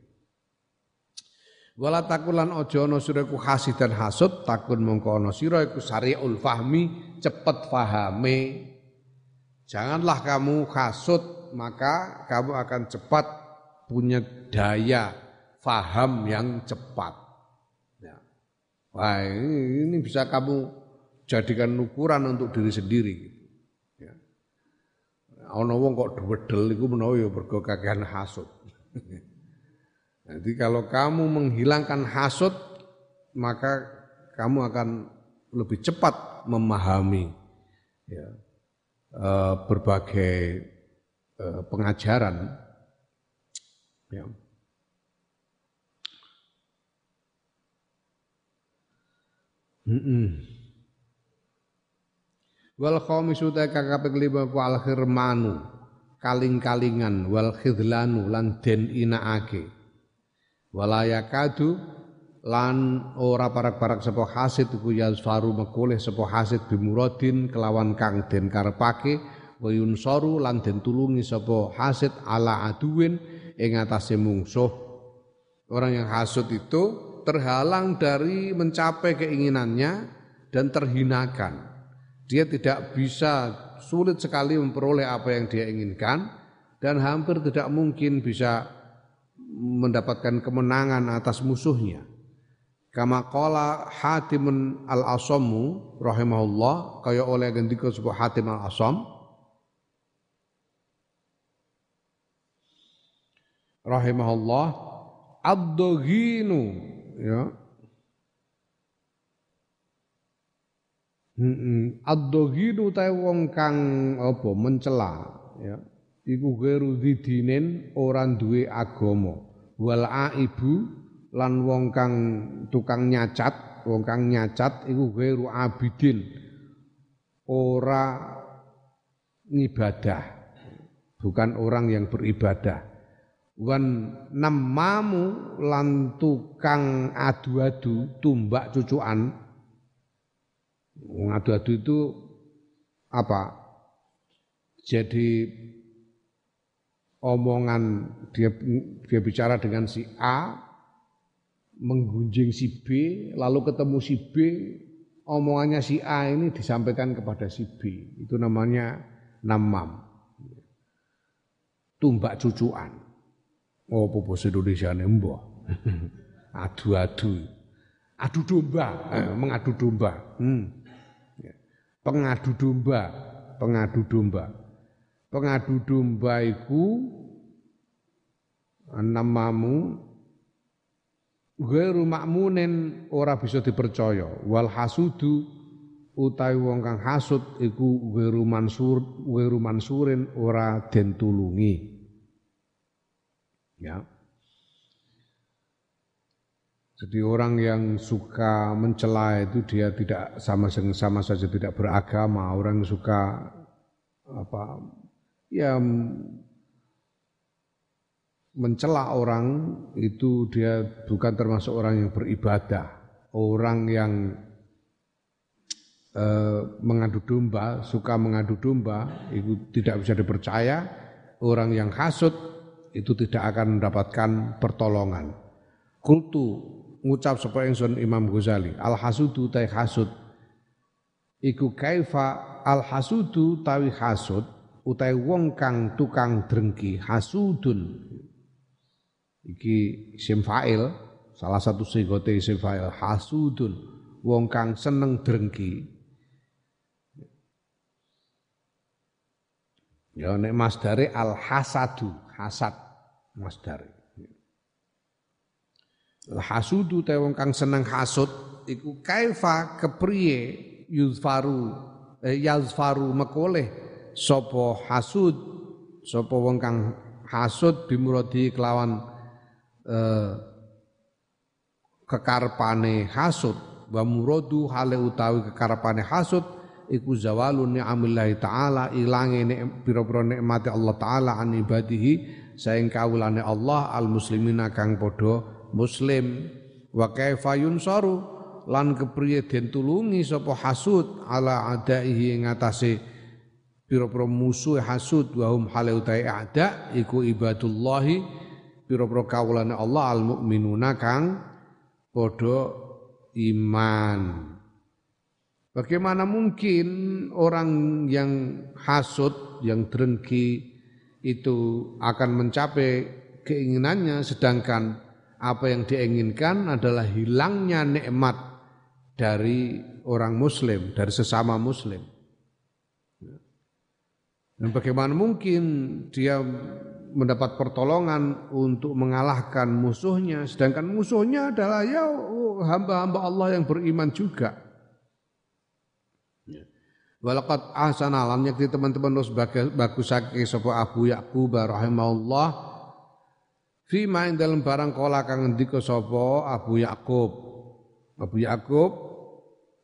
S1: Wala takulan ojo ono siraku hasid dan hasud, takun mongko ono sira iku sariul fahmi, cepet fahame. Janganlah kamu hasud maka kamu akan cepat punya daya faham yang cepat. Ya. Wah ini, bisa kamu jadikan ukuran untuk diri sendiri. Ya. Ono wong kok dwedel iku menawa ya mergo kakehan hasud. Jadi kalau kamu menghilangkan hasud maka kamu akan lebih cepat memahami ya, uh, berbagai uh, pengajaran ya. -mm. Wal khamisu ta kakaping lima wal khirmanu. Kaling-kalingan wal khidlanu lan den inaake walayakadu lan ora parak-parak sapa hasid iku yazfaru mekoleh sapa hasid bimuradin kelawan kang den karepake. Wa yunsaru lan den tulungi sapa hasid ala aduwin ing atase mungsuh. Orang yang hasud itu terhalang dari mencapai keinginannya dan terhinakan. Dia tidak bisa sulit sekali memperoleh apa yang dia inginkan dan hampir tidak mungkin bisa mendapatkan kemenangan atas musuhnya. Kama qala Hatim al-Asamu rahimahullah kaya oleh gendika sebuah Hatim al-Asam. Rahimahullah ad-daghinu ya Heeh ad-daghinu ta wong kang apa mencela ya iku geru didinen ora duwe agama wal aibu lan wong kang tukang nyacat, wong kang nyacat iku ghairu abidin. Ora ngibadah. Bukan orang yang beribadah. Wan namamu lan tukang adu-adu, tumbak cucuan. Adu-adu itu apa? Jadi omongan dia dia bicara dengan si A menggunjing si B, lalu ketemu si B, omongannya si A ini disampaikan kepada si B. Itu namanya namam. Tumbak cucuan. Oh, popos Indonesia nembah. Adu-adu. Adu domba, eh, mengadu domba. Hmm. Ya. Pengadu domba, pengadu domba. Pengadu domba iku namamu ghairu makmunin ora bisa dipercaya wal hasudu utawi wong kang hasud iku ghairu mansur ghairu mansurin ora den tulungi ya. Jadi orang yang suka mencela itu dia tidak sama sama saja tidak beragama. Orang yang suka apa ya mencela orang itu dia bukan termasuk orang yang beribadah, orang yang eh, mengadu domba, suka mengadu domba itu tidak bisa dipercaya, orang yang hasut itu tidak akan mendapatkan pertolongan. Kultu ngucap sapa ingsun Imam Ghazali, al hasudu ta hasud. Iku kaifa al hasudu tawi hasud utai wong kang tukang drengki hasudun. Iki isim fa'il salah satu sigote isim fa'il hasudun. Wong kang seneng drengki. Ya nek masdare al hasadu hasad masdare al hasudu te wong kang seneng hasud iku kaifa kepriye yuzfaru eh, yazfaru mekoleh sapa hasud sapa wong kang hasud bimuradi kelawan eh, kekarpane hasud wa muradu hale utawi kekarpane hasud iku zawalun ni'amillahi taala ilange nek pira-pira nikmate Allah taala an ibadihi saing kawulane Allah al muslimina kang muslim wa kaifa yunsaru lan kepriye den tulungi sapa hasud ala adaihi ing atase pira-pira musuh hasud wa hum hale ada iku ibadullahi pira-pira kawulane Allah al mukminuna kang iman. Bagaimana mungkin orang yang hasut, yang drengki itu akan mencapai keinginannya sedangkan apa yang diinginkan adalah hilangnya nikmat dari orang muslim, dari sesama muslim. Dan bagaimana mungkin dia mendapat pertolongan untuk mengalahkan musuhnya, sedangkan musuhnya adalah ya hamba-hamba Allah yang beriman juga. Walakat ahsana lan yakti teman-teman terus bagusake sapa Abu Yaqub rahimahullah fi ma dalam barang kala kang ngendika sapa Abu Yaqub. Abu Yaqub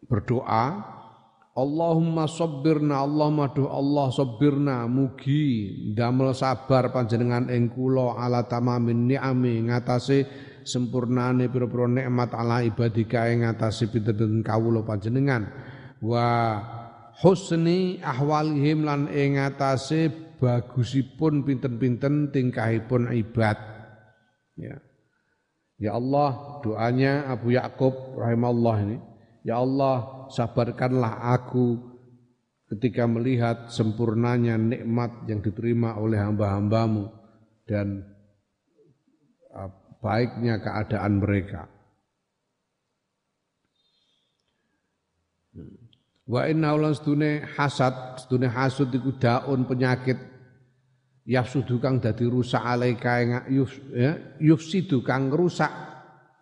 S1: berdoa Allahumma sabbirna Allahumma duh Allah sabbirna mugi damel sabar panjenengan ing kula ala tamamin ni'ami ngatasé sempurnane pira-pira nikmat ala ibadika ing ngatasé pinten kawula panjenengan wa husni ahwalihim lan ing ngatasé bagusipun pinten-pinten tingkahipun ibad. Ya. Ya Allah doanya Abu Yakub rahimahullah ini. Ya Allah, sabarkanlah aku ketika melihat sempurnanya nikmat yang diterima oleh hamba-hambamu dan uh, baiknya keadaan mereka. Wa inna ulan sedune hasad, sedune hasud iku daun penyakit. Yafsudu kang dadi rusak alaika yuf, ya, yufsidu kang rusak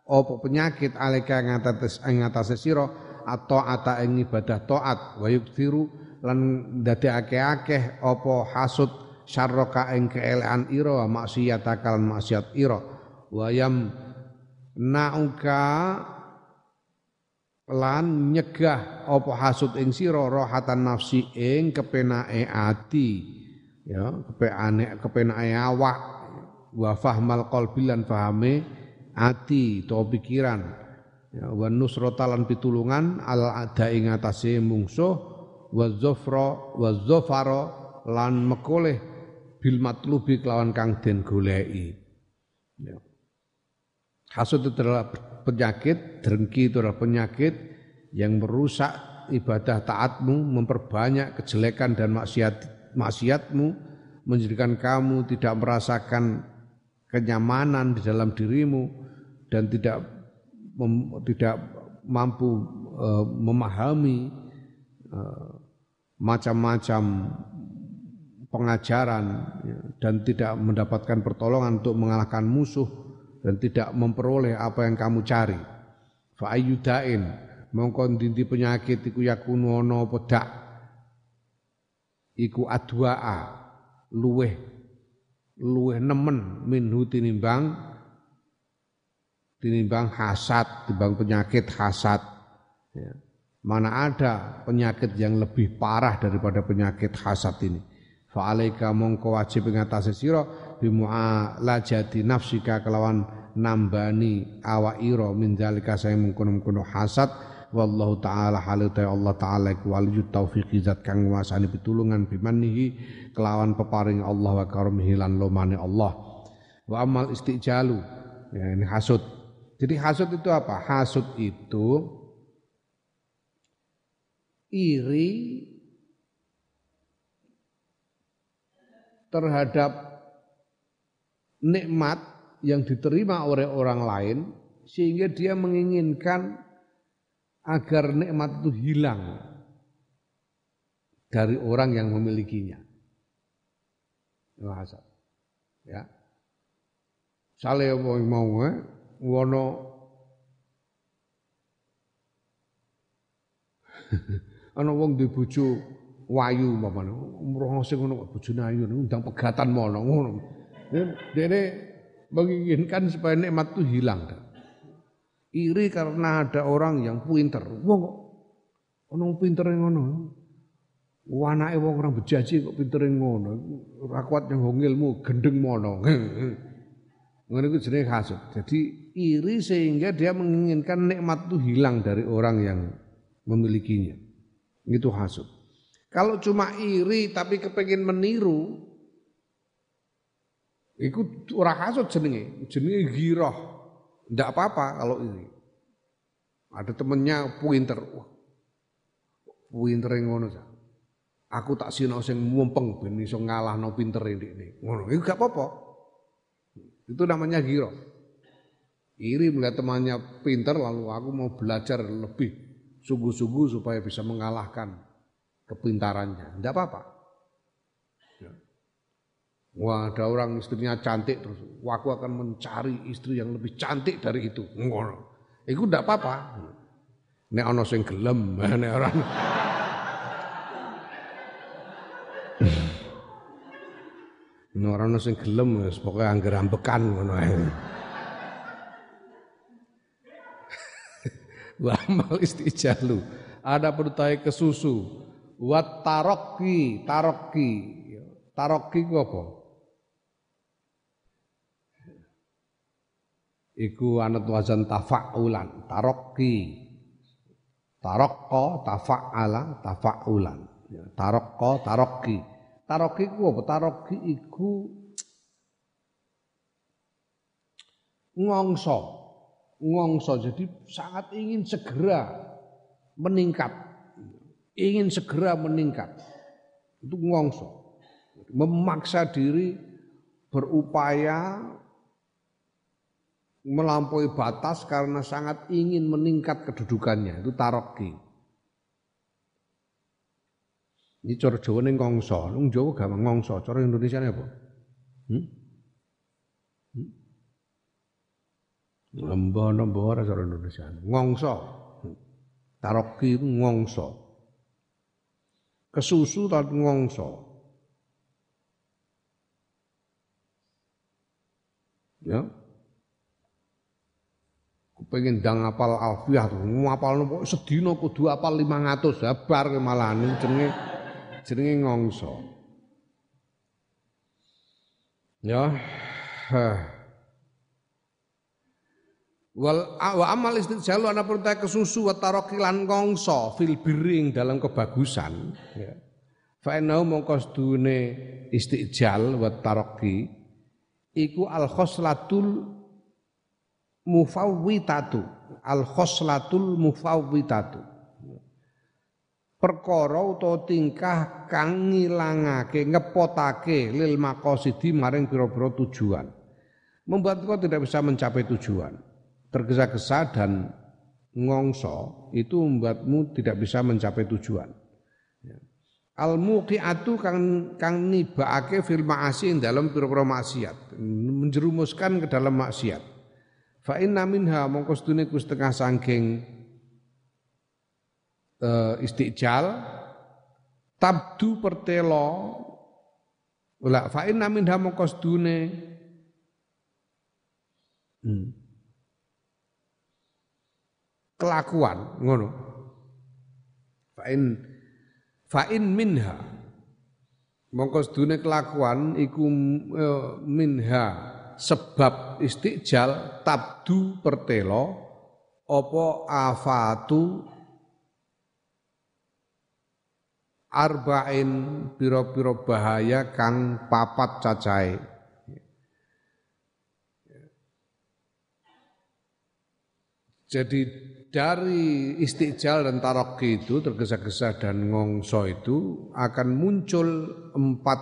S1: apa penyakit alika ing atas ing atase sira atau ata ing ibadah taat. Wa yukthiru lan dadekake akeh apa hasud syarraka ing keelekan ira maksiat akal maksiat ira. Wa yam nauka lan nyegah apa hasud ing sira rohatan nafsi ing kepenake ati. Ya kepenake kepenake awak. Wa fahmal qalbi lan fahame ati to pikiran. Ya wa pitulungan al ada ing atase mungsuh. Wa zafra wa zafara lan mekoleh bil matlubi kelawan kang den goleki. Ya. Hasud penyakit dengki itu adalah penyakit yang merusak ibadah taatmu memperbanyak kejelekan dan maksiat maksiatmu menjadikan kamu tidak merasakan kenyamanan di dalam dirimu dan tidak mem, tidak mampu uh, memahami uh, macam-macam pengajaran ya, dan tidak mendapatkan pertolongan untuk mengalahkan musuh dan tidak memperoleh apa yang kamu cari. Fa ayyudain mongko dinti penyakit iku yakunu ana pedak iku adwaa luweh luweh nemen minhu tinimbang tinimbang hasad, timbang penyakit hasad. Ya. Mana ada penyakit yang lebih parah daripada penyakit hasad ini. Fa'alaika mongko wajib ngatasi sira bimu'alajati nafsika kelawan nambani awa ira min saya mengkono-mengkono hasad. Wallahu taala halita Allah taala iku taufiq zat kang nguasani pitulungan bimannihi kelawan peparing Allah wa karumihi lan lomane Allah. Wa amal istijalu ya ini hasud. Jadi hasud itu apa? Hasud itu iri terhadap nikmat yang diterima oleh orang lain sehingga dia menginginkan agar nikmat itu hilang dari orang yang memilikinya. Hasad. Ya. Sale mau eh, wono ana wong di bojo wayu umpamane umroh sing ngono bojone ayu undang pegatan mono ngono dene menginginkan supaya nikmat itu hilang iri karena ada orang yang pinter wong kok ana pinter ngono anake wong orang bejaji kok pinter ngono ora yang ilmu gendeng mono Ngono itu jenenge hasud. Jadi iri sehingga dia menginginkan nikmat itu hilang dari orang yang memilikinya. Itu hasud. Kalau cuma iri tapi kepengen meniru, itu orang hasud jenenge, jenenge giroh. Tidak apa-apa kalau iri. Ada temennya pinter, wah, pinter ngono aku tak sino sing mumpeng ben iso ngalahno pintere ndekne. Ngono, iku gak apa-apa. Itu namanya giro. Iri melihat temannya pinter lalu aku mau belajar lebih sungguh-sungguh supaya bisa mengalahkan kepintarannya. Tidak apa-apa. Wah ada orang istrinya cantik terus, aku akan mencari istri yang lebih cantik dari itu. Ngono. Itu tidak apa-apa. Nek ana sing gelem, nek orang Nek ora ana sing gelem wis pokoke angger ambekan ngono ae. Wa mal istijalu. Ada ke susu. Wa tarokki, tarokki. Tarokki ku apa? Iku anut wazan tafa'ulan, tarokki. Tarokko, tafa'ala, tafa'ulan. Tarokko, tarokki. Taroki ku apa? Taroki iku ngongso. Ngongso jadi sangat ingin segera meningkat. Ingin segera meningkat. Itu ngongso. Memaksa diri berupaya melampaui batas karena sangat ingin meningkat kedudukannya. Itu taroki. Ini cara Jawa ning kongso, nang Jawa gampang ngongso, cara Indonesia apa? Hmm? Hmm? Cara Indonesia. Ngongso. Taroki itu ngongso. Kesusu tapi ngongso. Ya. Pengen dang apal alfiah tuh, ngapal nopo sedina kudu apal 500 sabar malah jenenge jenenge ngongso. Ya. Wal wa amal istijalu ana perintah kesusu wa taraki lan ngongso fil biring dalam kebagusan ya. Fa innahu mongko sedune istijal wa iku al khoslatul mufawwitatu al khoslatul mufawwitatu. Perkara utawa tingkah kang ngilangake ngepotake lil maqasidi maring pira-pira tujuan. Membuat kau tidak bisa mencapai tujuan. Tergesa-gesa dan ngongso itu membuatmu tidak bisa mencapai tujuan. Ya. al muqiatu kang kang nibaake fil ma'asi dalam pira-pira maksiat. Menjerumuskan ke dalam maksiat fa inna minha mongko sedune ku setengah sangking uh, istijal tabdu pertelo ula fa inna min mongko sedune hmm. kelakuan ngono fa in fa in minha mongko sedune kelakuan iku uh, minha sebab istijal tabdu pertelo apa afatu arba'in piro-piro bahaya kang papat cacai. Jadi dari istiqjal dan taroki itu tergesa-gesa dan ngongso itu akan muncul empat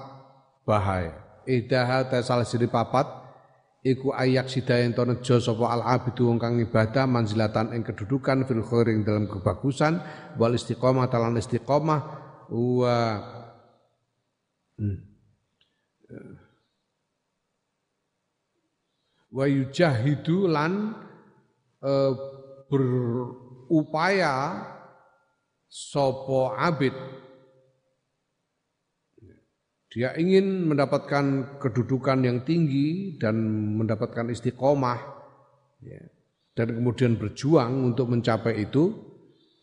S1: bahaya. Idaha tasal siri papat iku ayak sidayen to nejo sapa al abidu wong kang ibadah manzilatan ing kedudukan fil khairing dalam kebagusan wal istiqomah talan istiqomah wa hmm. wa yujahidu lan e, berupaya sopo abid dia ingin mendapatkan kedudukan yang tinggi dan mendapatkan istiqomah ya, dan kemudian berjuang untuk mencapai itu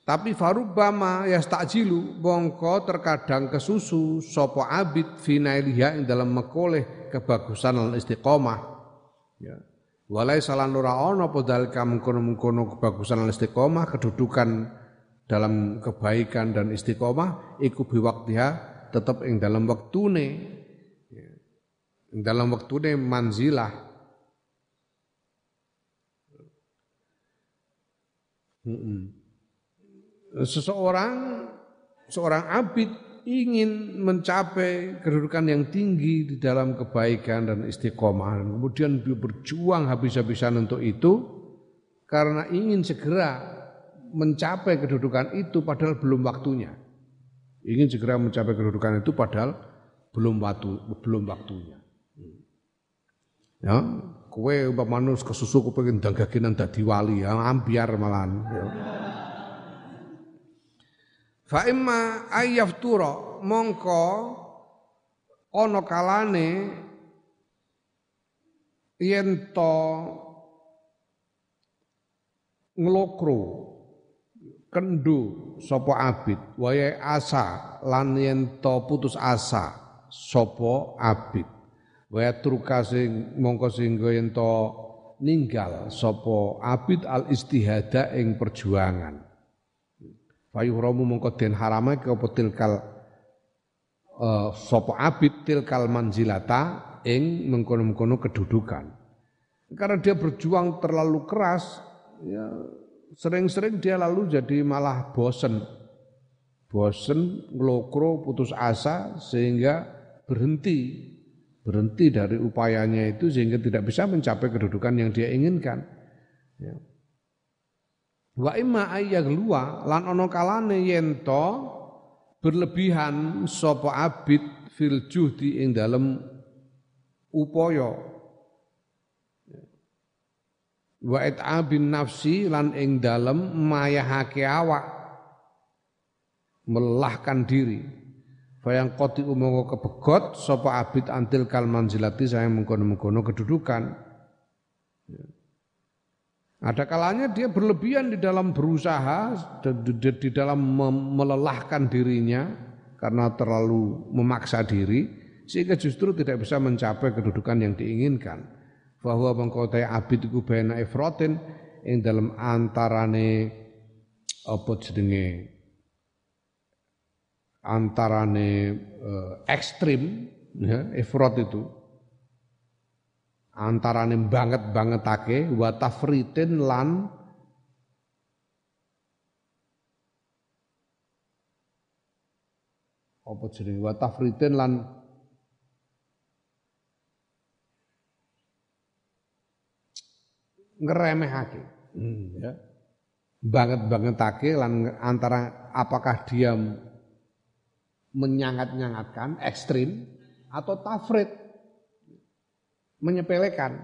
S1: tapi farubama yastajilu bongko terkadang kesusu sopo abid finailiha yang dalam mekoleh kebagusan dan istiqomah. Ya. Walai salah nura ono podal kamu kono kono kebagusan dan istiqomah kedudukan dalam kebaikan dan istiqomah iku biwaktiha tetap ing dalam waktune ya. ing dalam waktune manzilah mm -mm seseorang seorang abid ingin mencapai kedudukan yang tinggi di dalam kebaikan dan istiqomah dan kemudian berjuang habis-habisan untuk itu karena ingin segera mencapai kedudukan itu padahal belum waktunya. Ingin segera mencapai kedudukan itu padahal belum waktu belum waktunya. Ya, kue umpamane kesusu kepengin dagaginan dadi wali, ya ambiar malahan ya. Fa imma ayyaftura mongko ana kalane yen to nglokro kendu sapa abid? Waya asa lan yen to putus asa sapa abid? Waya truka sing mongko singgo yen to ninggal sapa abid al istihada ing perjuangan. Fayuhramu mongko den harama ke apa tilkal uh, sapa abid tilkal manzilata ing mengkono-mengkono kedudukan. Karena dia berjuang terlalu keras, ya sering-sering dia lalu jadi malah bosen. Bosen, ngelokro, putus asa sehingga berhenti. Berhenti dari upayanya itu sehingga tidak bisa mencapai kedudukan yang dia inginkan. Ya. Wa imma ayyagluwa lan ana kalane yen to berlebihan sapa abid fil juhdi ing dalem upaya wa it'abin nafsi lan ing dalem mayahake awak melahkan diri Bayang koti umongo kebegot sapa abid antil kal manzilati saya mengkono-mengkono kedudukan. Ada kalanya dia berlebihan di dalam berusaha, di dalam melelahkan dirinya karena terlalu memaksa diri, sehingga justru tidak bisa mencapai kedudukan yang diinginkan. Bahwa mengkotai abid iku bena ifrotin yang dalam antarane apa jenenge? Antarane uh, ekstrim ya, ifrot itu. Antarane banget bangetake wa tafritin lan apa jenenge? Wa tafritin lan ngeremehake hmm, ya banget bangetake lan antara apakah dia menyangat-nyangatkan ekstrim atau tafrid menyepelekan.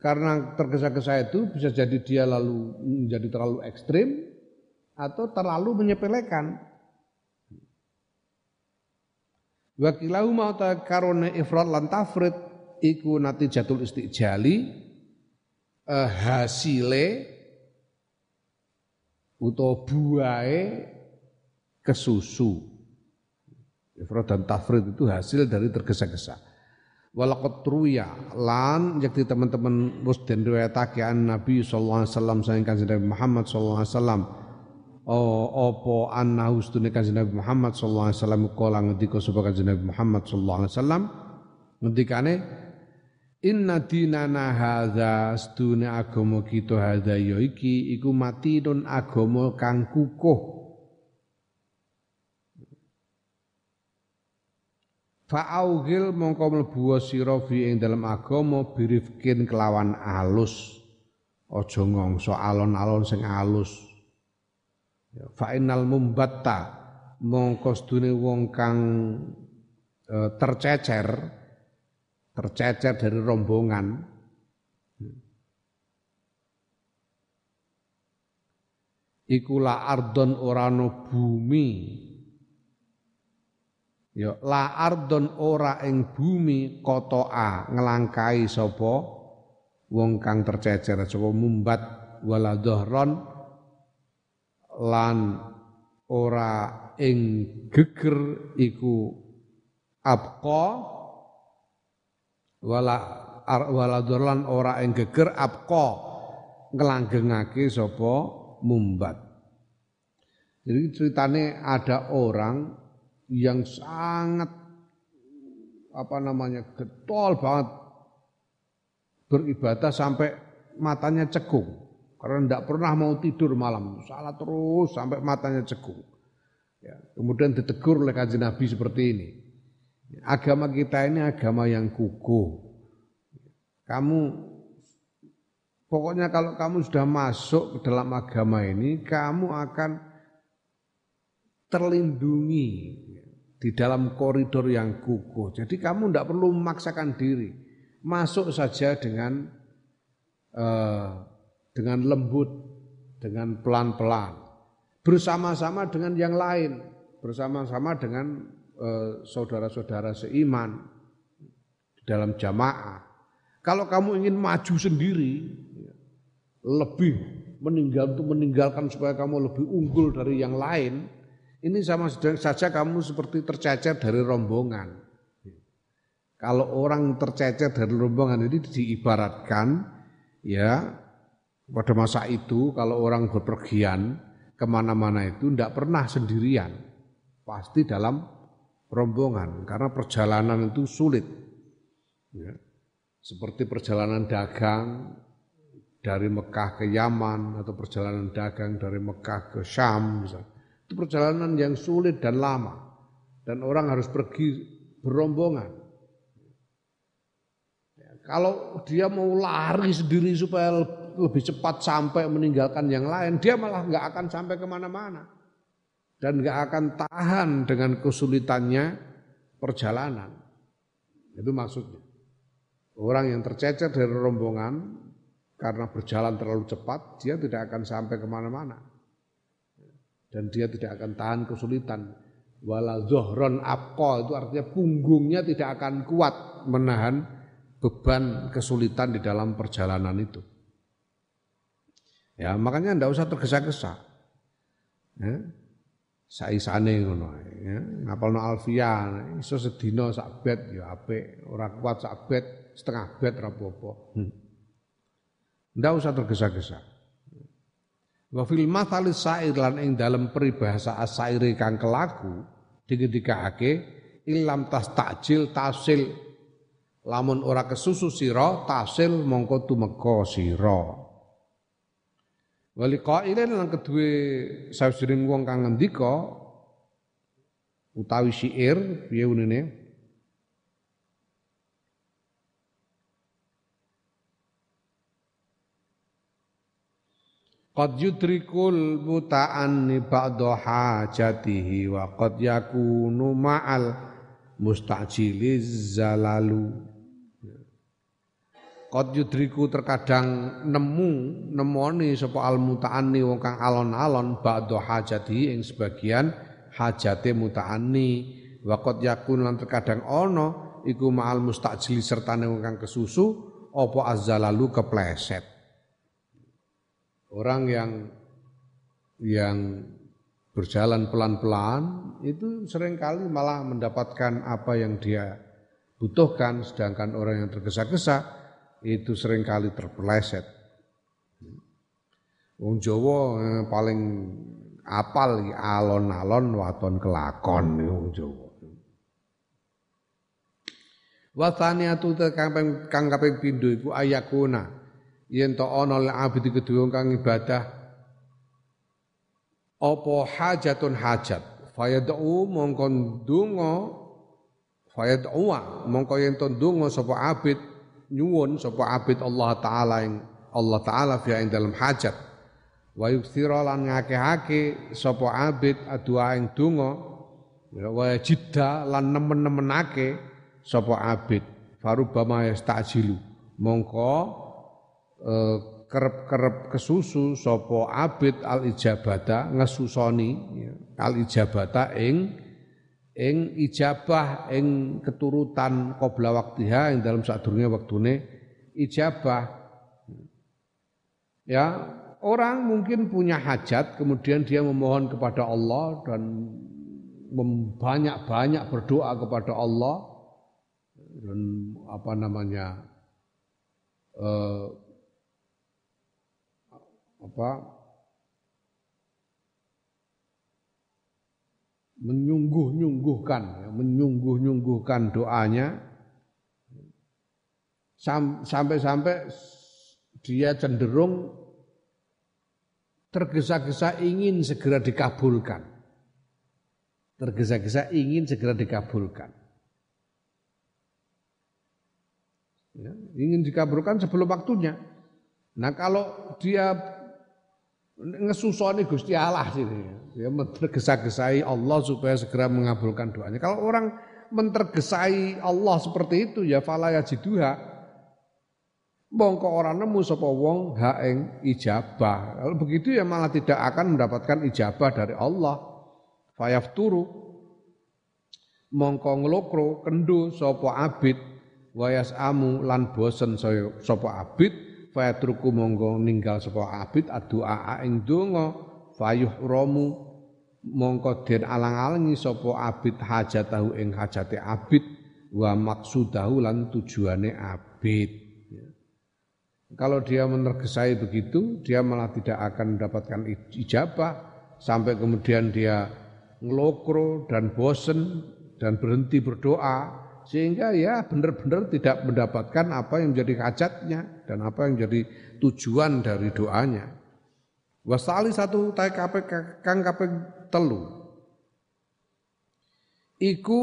S1: Karena tergesa-gesa itu bisa jadi dia lalu menjadi terlalu ekstrim atau terlalu menyepelekan. Wakilahu mau karone ifrat lan tafrid iku jatul istijali eh, hasile utawa buahe kesusu. Ifrad dan tafrid itu hasil dari tergesa-gesa. Walakot truya lan yakti teman-teman wis den riwayatake an Nabi sallallahu alaihi wasallam saking kanjeng Muhammad sallallahu alaihi wasallam apa anna hustune kanjeng Nabi Muhammad sallallahu alaihi wasallam kala ngendika sapa kanjeng Nabi Muhammad sallallahu alaihi wasallam ngendikane Inna dinana hadza stune agama kita hadza ya iki iku matinun agama kang kukuh Fa'augil mongko mlebu sira fi ing dalam agama birifkin kelawan alus. Aja ngongso alon-alon sing alus. Ya, fa innal mumbatta mongko sedune wong kang e, tercecer tercecer dari rombongan. Iku la ardon orano bumi. Ya la ardon ora ing bumi kotoa ngelangkai sapa? Wong kang tercecer sapa mumbat wala dhahron lan ora ing geger iku abqa wala wala dhahron ora ing geger abqa ngelanggengake sapa mumbat. Jadi ceritane ada orang yang sangat apa namanya getol banget beribadah sampai matanya cekung karena tidak pernah mau tidur malam, salah terus sampai matanya cegung. Ya, kemudian ditegur oleh kajian Nabi seperti ini. Agama kita ini agama yang kukuh. Kamu pokoknya kalau kamu sudah masuk ke dalam agama ini, kamu akan terlindungi di dalam koridor yang kukuh. Jadi kamu tidak perlu memaksakan diri, masuk saja dengan uh, dengan lembut, dengan pelan-pelan, bersama-sama dengan yang lain, bersama-sama dengan eh, saudara-saudara seiman dalam jamaah. Kalau kamu ingin maju sendiri, lebih meninggal untuk meninggalkan supaya kamu lebih unggul dari yang lain, ini sama saja kamu seperti tercecer dari rombongan. Kalau orang tercecer dari rombongan ini diibaratkan ya pada masa itu kalau orang berpergian ke mana-mana itu tidak pernah sendirian. Pasti dalam rombongan karena perjalanan itu sulit. Ya. Seperti perjalanan dagang dari Mekah ke Yaman atau perjalanan dagang dari Mekah ke Syam misalnya. Itu perjalanan yang sulit dan lama dan orang harus pergi berombongan. Ya, kalau dia mau lari sendiri supaya lebih cepat sampai meninggalkan yang lain, dia malah nggak akan sampai ke mana-mana. Dan nggak akan tahan dengan kesulitannya perjalanan. Itu maksudnya. Orang yang tercecer dari rombongan karena berjalan terlalu cepat, dia tidak akan sampai ke mana-mana. Dan dia tidak akan tahan kesulitan. Wala zohron abqa itu artinya punggungnya tidak akan kuat menahan beban kesulitan di dalam perjalanan itu. Ya, makanya ndak usah tergesa-gesa. Ya. Saisane ngono ya. Ngapalno alfia iso sedina sak bet ya apik, ora kuat sak bet, setengah bet ora apa-apa. Hmm. Ndak usah tergesa-gesa. Wa fil mathali sair lan ing dalem peribahasa asaire kang kelaku digendikake ilam tas takjil tasil lamun ora kesusu sira tasil mongko tumeka sira. Wali qailin lan kedue sawijining wong kang ngendika utawi syair piye unene? Qad yudrikul muta'anni ba'da hajatihi wa qad yakunu ma'al mustajiliz zalalu Qad yudriku terkadang nemu nemoni sapa al mutaanni wong kang alon-alon ba'da hajati ing sebagian hajate mutaanni wa yakun lan terkadang ana iku ma'al mustajili sertane wong kang kesusu apa azzalalu kepleset. Orang yang yang berjalan pelan-pelan itu sering kali malah mendapatkan apa yang dia butuhkan sedangkan orang yang tergesa-gesa itu sering kali terpeleset. Wong Jawa eh, paling apal alon-alon waton kelakon wong Jawa. Wasaniatu kang kang kaping pindho iku ayakuna yen to ana lil abdi kedua kang ibadah apa hajatun hajat fayad'u mongko ndonga fayad'u mongko yen to ndonga sapa abid nyuwun sapa abid Allah taala ing Allah taala fi ing dalam hajat. Wa yukthira lan ngakeh-ake sapa abid adua ing donga ya, wa jidda lan nemen-nemenake sapa abid. Farubama yastajilu mongko eh, kerep-kerep kesusu sapa abid al ijabata ngesusoni ya, al ijabata ing ing ijabah ing keturutan qabla waktiha ing dalam sadurunge waktune ijabah. Ya orang mungkin punya hajat kemudian dia memohon kepada Allah dan banyak-banyak berdoa kepada Allah. Dan apa namanya eh, apa menyungguh-nyungguhkan, ya, menyungguh-nyungguhkan doanya sampai-sampai dia cenderung tergesa-gesa ingin segera dikabulkan. Tergesa-gesa ingin segera dikabulkan. Ya, ingin dikabulkan sebelum waktunya. Nah kalau dia ngesusoni Gusti Allah sini, dia mentergesa-gesai Allah supaya segera mengabulkan doanya. Kalau orang mentergesai Allah seperti itu ya fala yajiduha. Mongko orang nemu sapa wong ha ijabah. Kalau begitu ya malah tidak akan mendapatkan ijabah dari Allah. Fayafturu. Mongko nglokro kendo sapa abid. Wayas amu lan bosen sapa abid. Fayatruku mongko ninggal sapa abid. Adua ing donga. Fayuh romu mongko den alang-alangi sapa abid hajatahu ing hajate abid wa maksudahu lan tujuane abid kalau dia menergesai begitu, dia malah tidak akan mendapatkan ijabah sampai kemudian dia ngelokro dan bosen dan berhenti berdoa sehingga ya benar-benar tidak mendapatkan apa yang menjadi hajatnya dan apa yang menjadi tujuan dari doanya. Wasali satu tai kang kape telu. Iku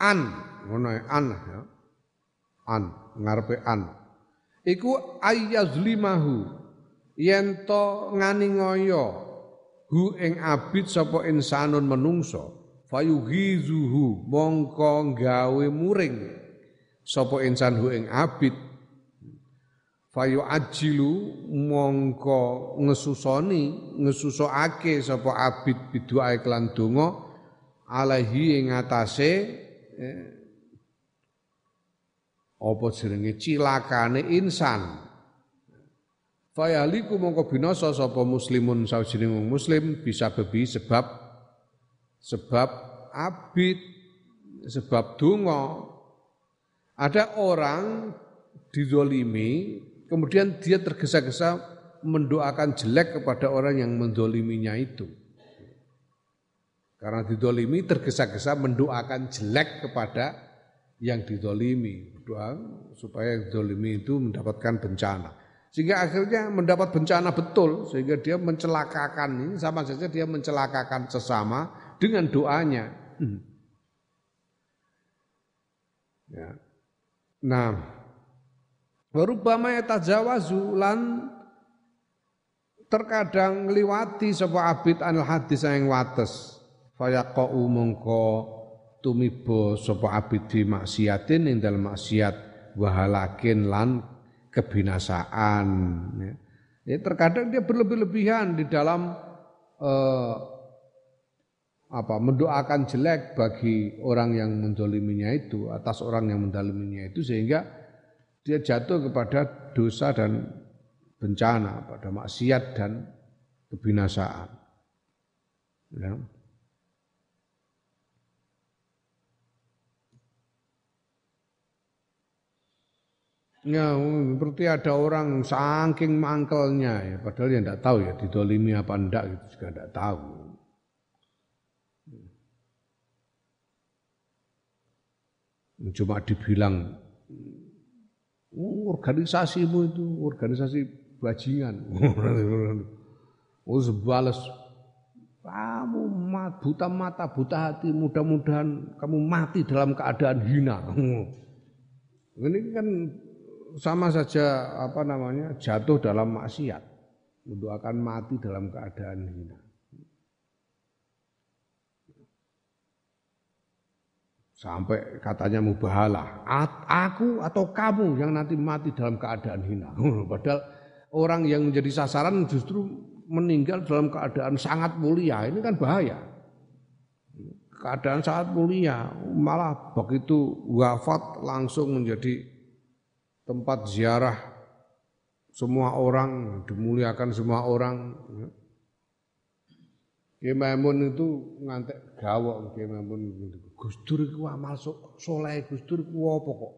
S1: an ngono an ya. An ngarepe an. Iku ayyazlimahu yen to ngani ngoyo hu ing abid sapa insanun menungso fayuhizuhu mongko gawe muring sapa insan hu ing abid fayu ajilu mongko ngesusoni ngesusokake sapa abid biduae kelan donga alaihi ing atase eh, apa jenenge cilakane insan. Fayaliku mongko binasa sapa muslimun sawijining muslim bisa bebi sebab sebab abid sebab donga. Ada orang dizolimi kemudian dia tergesa-gesa mendoakan jelek kepada orang yang mendoliminya itu karena didolimi tergesa-gesa mendoakan jelek kepada yang didolimi doa supaya yang dolimi itu mendapatkan bencana. Sehingga akhirnya mendapat bencana betul, sehingga dia mencelakakan ini sama saja dia mencelakakan sesama dengan doanya. Ya. Nah, warubama yatajawazu lan terkadang ngliwati sapa abid anil hadis yang wates fayaqau mongko tumibo sapa abid fi maksiatin ing dalem maksiat wahalakin lan kebinasaan ya. ya terkadang dia berlebih-lebihan di dalam eh, apa mendoakan jelek bagi orang yang mendoliminya itu atas orang yang mendoliminya itu sehingga dia jatuh kepada dosa dan bencana pada maksiat dan kebinasaan ya. Ya, seperti ada orang saking mangkelnya ya, padahal ya tidak tahu ya didolimi apa enggak gitu juga tidak tahu. Cuma dibilang organisasimu itu organisasi bajingan. oh sebalas kamu buta mata buta hati mudah-mudahan kamu mati dalam keadaan hina. Ini kan sama saja apa namanya jatuh dalam maksiat mendoakan mati dalam keadaan hina sampai katanya mubahalah. Aku atau kamu yang nanti mati dalam keadaan hina. Padahal orang yang menjadi sasaran justru meninggal dalam keadaan sangat mulia. Ini kan bahaya. Keadaan sangat mulia. Malah begitu wafat langsung menjadi tempat ziarah semua orang, dimuliakan semua orang. Maimun itu ngantek gawok Kiai Maimun Gus Dur iku amal soleh Gus Dur iku apa kok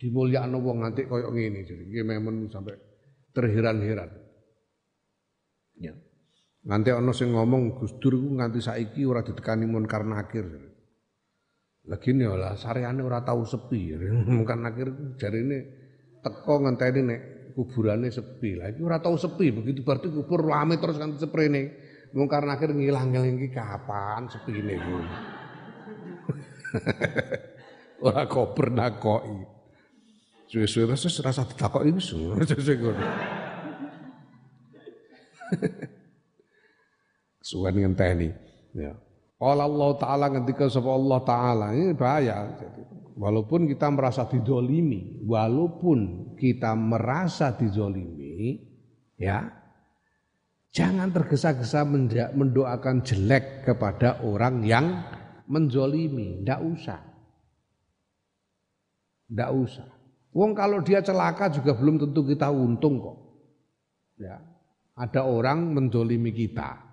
S1: dimulyakno wong ngantek koyo ngene jadi Maimun sampai terheran-heran. Ya. Nganti ana sing ngomong Gus Dur iku nganti saiki ora ditekani munkar nakir. Lagi nih lah sareane ora tahu sepi. Munkar nakir jarine teko ngenteni nek kuburannya sepi lah. Itu ora tau sepi, begitu berarti kubur rame terus kan seprene. Wong karena akhir ngilang-ngilang iki kapan sepine ku. Ora kok bernakoki. Suwe-suwe terus rasa ditakoki suwe ngono. Suwen ngenteni. Ya. Kalau Allah Ta'ala ketika sapa Allah Ta'ala ini bahaya. Walaupun kita merasa didolimi, walaupun kita merasa didolimi, ya jangan tergesa-gesa mendoakan jelek kepada orang yang menzolimi, ndak usah. Ndak usah. Wong kalau dia celaka juga belum tentu kita untung kok. Ya. Ada orang menzolimi kita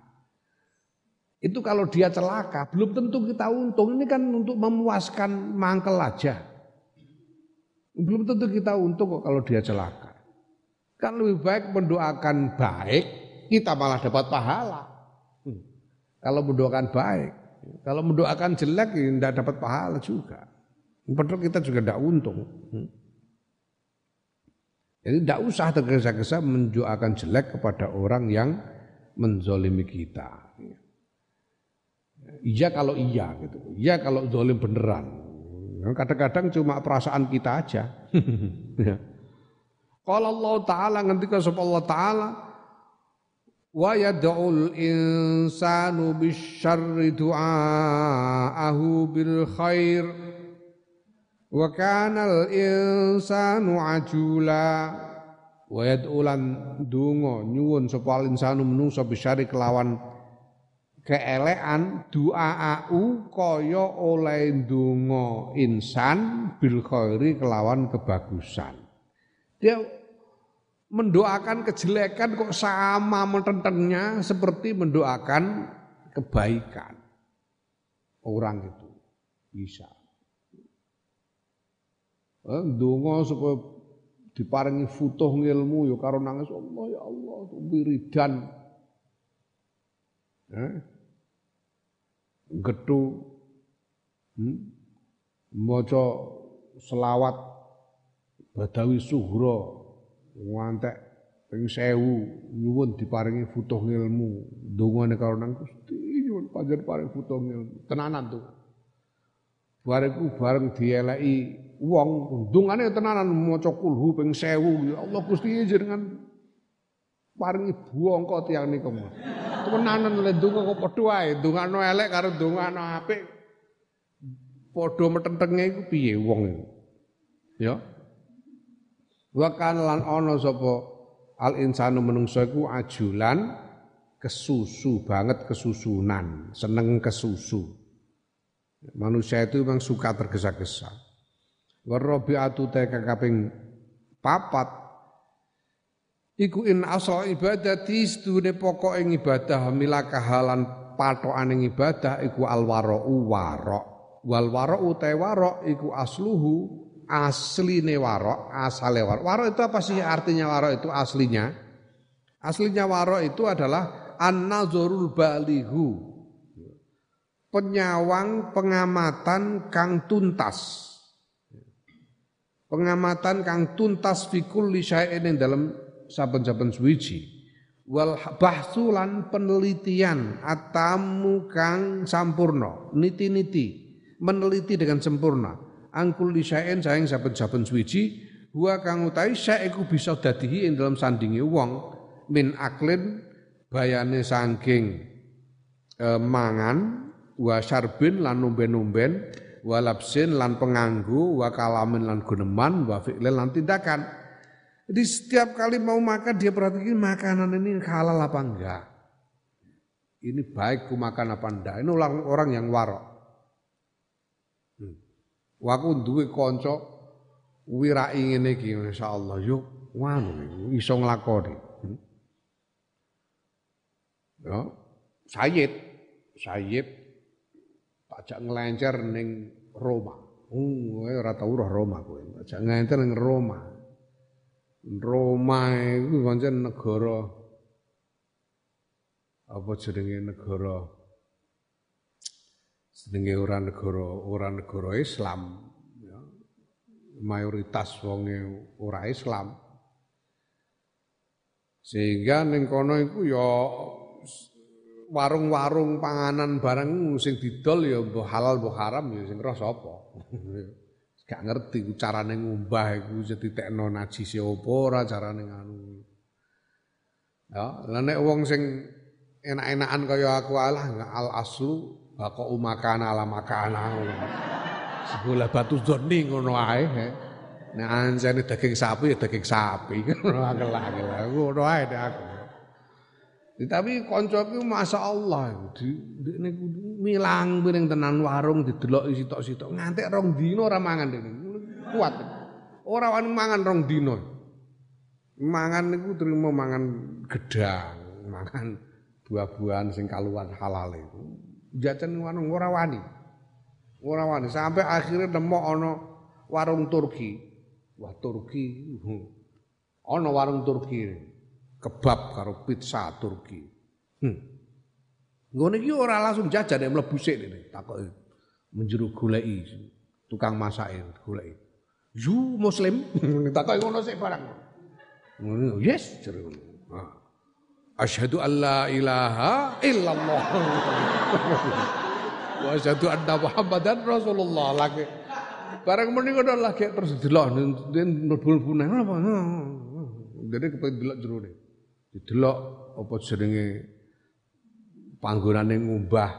S1: itu kalau dia celaka, belum tentu kita untung. Ini kan untuk memuaskan mangkel aja. Belum tentu kita untung kok kalau dia celaka. Kan lebih baik mendoakan baik, kita malah dapat pahala. Hmm. Kalau mendoakan baik, kalau mendoakan jelek, ya tidak dapat pahala juga. Padahal kita juga tidak untung. Hmm. Jadi tidak usah tergesa-gesa mendoakan jelek kepada orang yang menzolimi kita. Iya kalau iya gitu. Iya kalau zolim beneran. Kadang-kadang cuma perasaan kita aja. Kalau Allah Ta'ala ngendika sapa Allah Ta'ala wa yad'ul insanu bisyarri du'aahu bil khair wa kana al insanu ajula wa yad'ulan dungo nyuwun sapa insanu menungso bisyarri kelawan keelekan au kaya oleh ndonga insan bil khairi kelawan kebagusan. Dia mendoakan kejelekan kok sama mententennya seperti mendoakan kebaikan. Orang itu bisa. Eh, supaya diparingi futuh ilmu ya karo nangis Allah ya Allah wiridan. Eh? gethu hmm, selawat badawi suhra ngantek ping 1000 nyuwun diparingi futuh ilmu dongane karo nang Gusti nyuwun panjenengan paring futuh ilmu tenanan tuh bariku bareng dieleki wong dongane tenanan maca kulhu ping 1000 ya Allah Gusti jenengan paringi buangka tiyang niku temenanan le donga kok padha wae, ndongakno elek karo ndongakno apik. Padha metentenge iku piye wong iku? Ya. Wa kan lan ana sapa al insanu menungso iku ajulan kesusu banget kesusunan, seneng kesusu. Manusia itu memang suka tergesa-gesa. Warabi'atu ta kaping papat iku in asal ibadati sedune pokok ing ibadah milaka halan patokane ibadah iku alwarau warok wal warok warok iku asluhu asline warok asale warok. Warok itu apa sih? Artinya warok itu aslinya? Aslinya warok itu adalah an-nazarul balihu penyawang pengamatan kang tuntas. Pengamatan kang tuntas fikul li syai'in dalam saben-saben suwiji. Wal bahsulan penelitian atamu kang sampurno niti-niti. Meneliti dengan sempurna angkul lisaen saing saben-saben suwiji huwa kang utai saiku bisa dadihi ing dalam sandingi wong min aklin bayane saking e, mangan wa syarbin lan numben-numben wa labsin lan penganggu wa kalamin lan guneman wa fi'lin lan tindakan jadi setiap kali mau makan dia perhatikan makanan ini halal apa enggak. Ini baik ku makan apa enggak. Ini orang orang yang warok. Waku duwe kanca wirai ngene iki insyaallah yuk wanu iso nglakoni. Ya, Sayyid, Sayyid pajak ngelencer ning Roma. Oh, ora tau roh Roma kowe. Pajak ngelencer ning Roma. Roma itu pancen negara apa jenenge negara jenenge ora negara ora negara Islam ya. mayoritas wonge ora Islam Sehingga ning kono iku ya warung-warung panganan barang sing didol ya mbah halal mbah haram ya sing roh sapa. Gak ngerti ku carane ngumbah iku tekno najis apa ora carane nganu. Ya, lah nek wong sing enak-enakan kaya aku alah al aslu bako umakana ala makana. Sebelah batu zoni ngono ae. Nek anjane daging sapi ya daging sapi ngono akeh-akeh. Ngono ae aku. Tapi koncoku Masya Allah di, di, di, milang piring tenan warung didelok sitok-sitok ngantek rong dino ora mangan dene. Kuat. Ora wani mangan rong dino. Mangan niku terima mangan gedang, mangan buah-buahan sing kaluan halal itu. Jajan warung ora wani. Ora wani sampai akhirnya nemu ana warung Turki. Wah Turki. Ana warung Turki kebab karo pizza Turki. Hmm. Ngono iki ora langsung jajan nek mlebu sik ngene, takoki menjeru goleki tukang masake goleki. Yu muslim, takoki ngono sik barang. Yes jero. Ah. Asyhadu an la ilaha illallah. Wa asyhadu anna Muhammadan Rasulullah. Lagi. Barang muni ngono lagi terus delok mlebu-mlebu nang apa. Jadi kepengen delok jero didelok apa jenenge? Panggonane ngumbah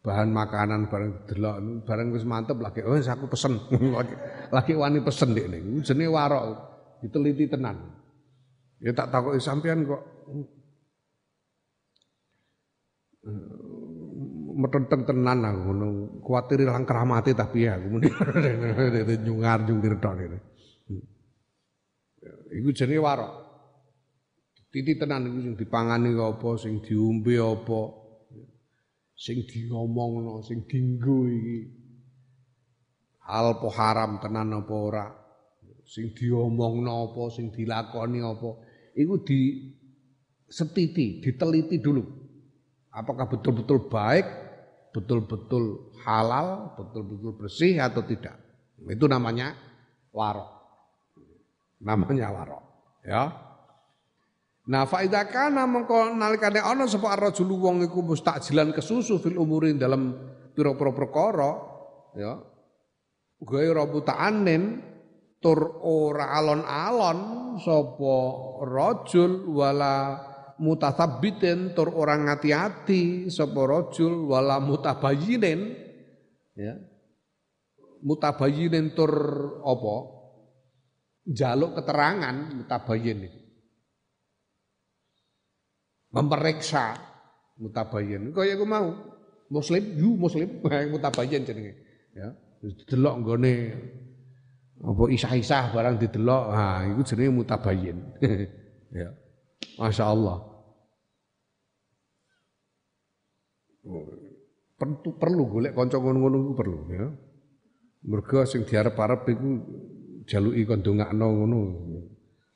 S1: bahan makanan bareng delok bareng wis mantep lagi. Oh aku pesen. Lagi, lagi wani pesen dik ning jenenge warok. Diteliti tenan. Ya tak takoki sampean kok metenteng tenan aku ngono. Kuwatir ilang keramate tapi aku muni. Nyungar jungkir tok ngene. Iku jenenge warok. Titi tenan iku sing dipangani apa, sing diombe apa, sing diomongno, sing dienggo iki. Hal po haram tenan apa ora? Sing diomongno apa, sing dilakoni apa, iku di setiti, diteliti dulu. Apakah betul-betul baik, betul-betul halal, betul-betul bersih atau tidak. Itu namanya warok. Namanya warok. Ya. Nah faida kana mengko nalikane ana sapa ar-rajulu wong iku mustakjilan kesusu fil umurin dalam pira-pira perkara ya gawe rabutaanen tur ora alon-alon sapa rajul wala mutathabbitin tur orang ngati-ati sapa rajul wala mutabayyinin ya mutabayyinin tur apa jaluk keterangan mutabayyin memeriksa mutabayin. Kaya aku mau muslim, you muslim, mutabayin jenenge. Ya, delok nggone apa isah-isah barang didelok, ha iku jenenge mutabayin. ya. Masya Allah. Perlu, perlu golek kanca ngono-ngono iku perlu ya. Mergo sing diarep-arep iku jaluki kon ndongakno ngono.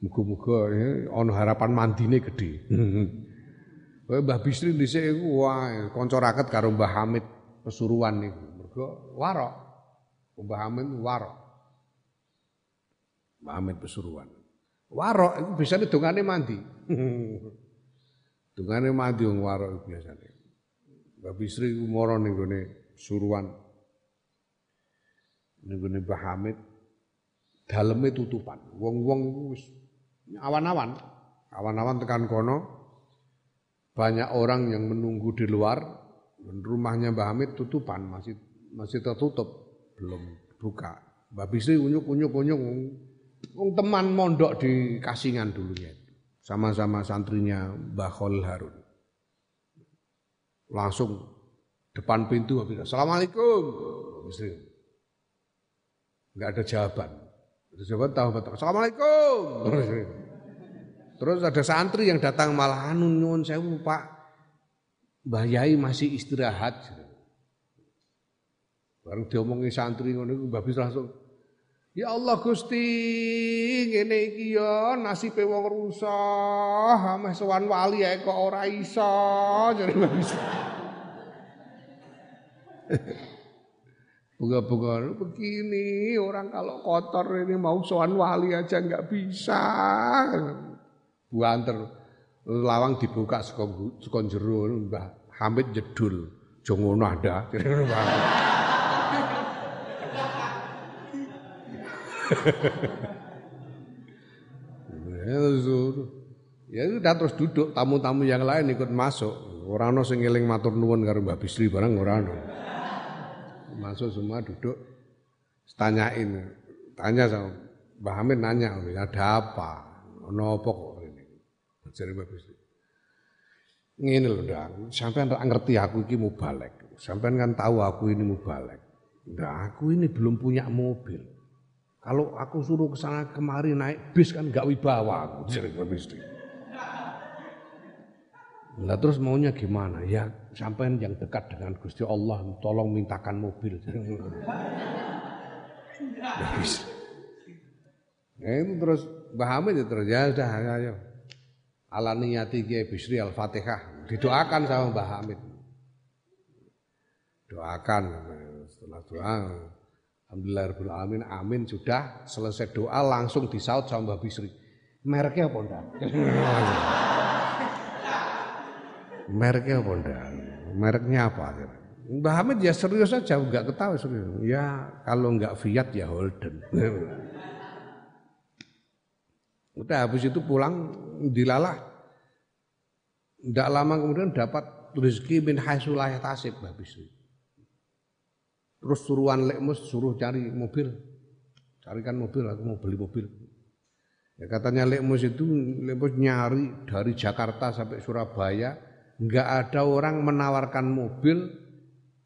S1: Muga-muga ya, ana harapan mandine gede. Kowe Mbah Bisri dhisik iku wah kanca raket karo Mbah Hamid Pesuruan niku. Mergo warok. Mbah Hamid warok. Mbah Hamid Pesuruan. Warok iku biasane dongane mandi. dongane mandi wong warok biasane. Mbah Bisri mara ning Suruan. Ning Mbah Hamid. Daleme tutupan. Wong-wong awan-awan. Awan-awan tekan kono. Banyak orang yang menunggu di luar. Rumahnya Mbah Hamid tutupan. Masih masih tertutup. Belum buka. Mbah Bisri unyuk unyuk unyuk. Wong teman mondok di Kasingan dulunya. Sama-sama santrinya Mbah Khalil Harun langsung depan pintu Habis Assalamualaikum. Bisri nggak ada jawaban. Ada jawaban tahu betul Assalamualaikum. Terus ada santri yang datang malah anu nyuwun sewu Pak. Mbah Yai masih istirahat. Baru diomongi santri ngono Mbah langsung Ya Allah Gusti, ngene iki ya nasibe wong rusak, ameh sowan wali ae kok ora iso, jare Mbah Bis. Buka-buka begini orang kalau kotor ini mau sowan wali aja nggak bisa. Buanter lawang dibuka saka jero Mbah Hamid jedul. Jo ngono ada. Ya udah terus duduk tamu-tamu yang lain ikut masuk. Orang ono sing eling matur nuwun karo Mbak Bisri barang ora ono. Masuk semua duduk tanyain. Tanya sama Mbak Hamid nanya, ada apa? Ono apa kok ini? Jadi Mbak Bisri. Ngene lho, Ndang. Sampean ngerti aku iki mubalek. Sampean kan tahu aku ini mubalek. Nah, aku ini belum punya mobil. Kalau aku suruh ke sana kemari naik bis kan gak wibawa aku istri. Lah terus maunya gimana? Ya sampai yang dekat dengan Gusti Allah tolong mintakan mobil. ya bisa. Nah, itu terus Mbah Hamid ya terus ya sudah ayo. Ala niyati Bisri Al-Fatihah didoakan sama Mbah Hamid. Doakan setelah doa Alhamdulillah alamin amin sudah selesai doa langsung disaut sama Mbak Bisri. Mereknya apa ndak? Mereknya apa ndak? Mereknya apa? Mbak Hamid ya serius saja, enggak ketawa serius. Ya kalau enggak Fiat ya Holden. Udah habis itu pulang dilalah. Enggak lama kemudian dapat rezeki min haisulah tasib Mbak Bisri. Terus suruhan Lekmus suruh cari mobil. Carikan mobil, aku mau beli mobil. Ya katanya Lekmus itu Lekmus nyari dari Jakarta sampai Surabaya, nggak ada orang menawarkan mobil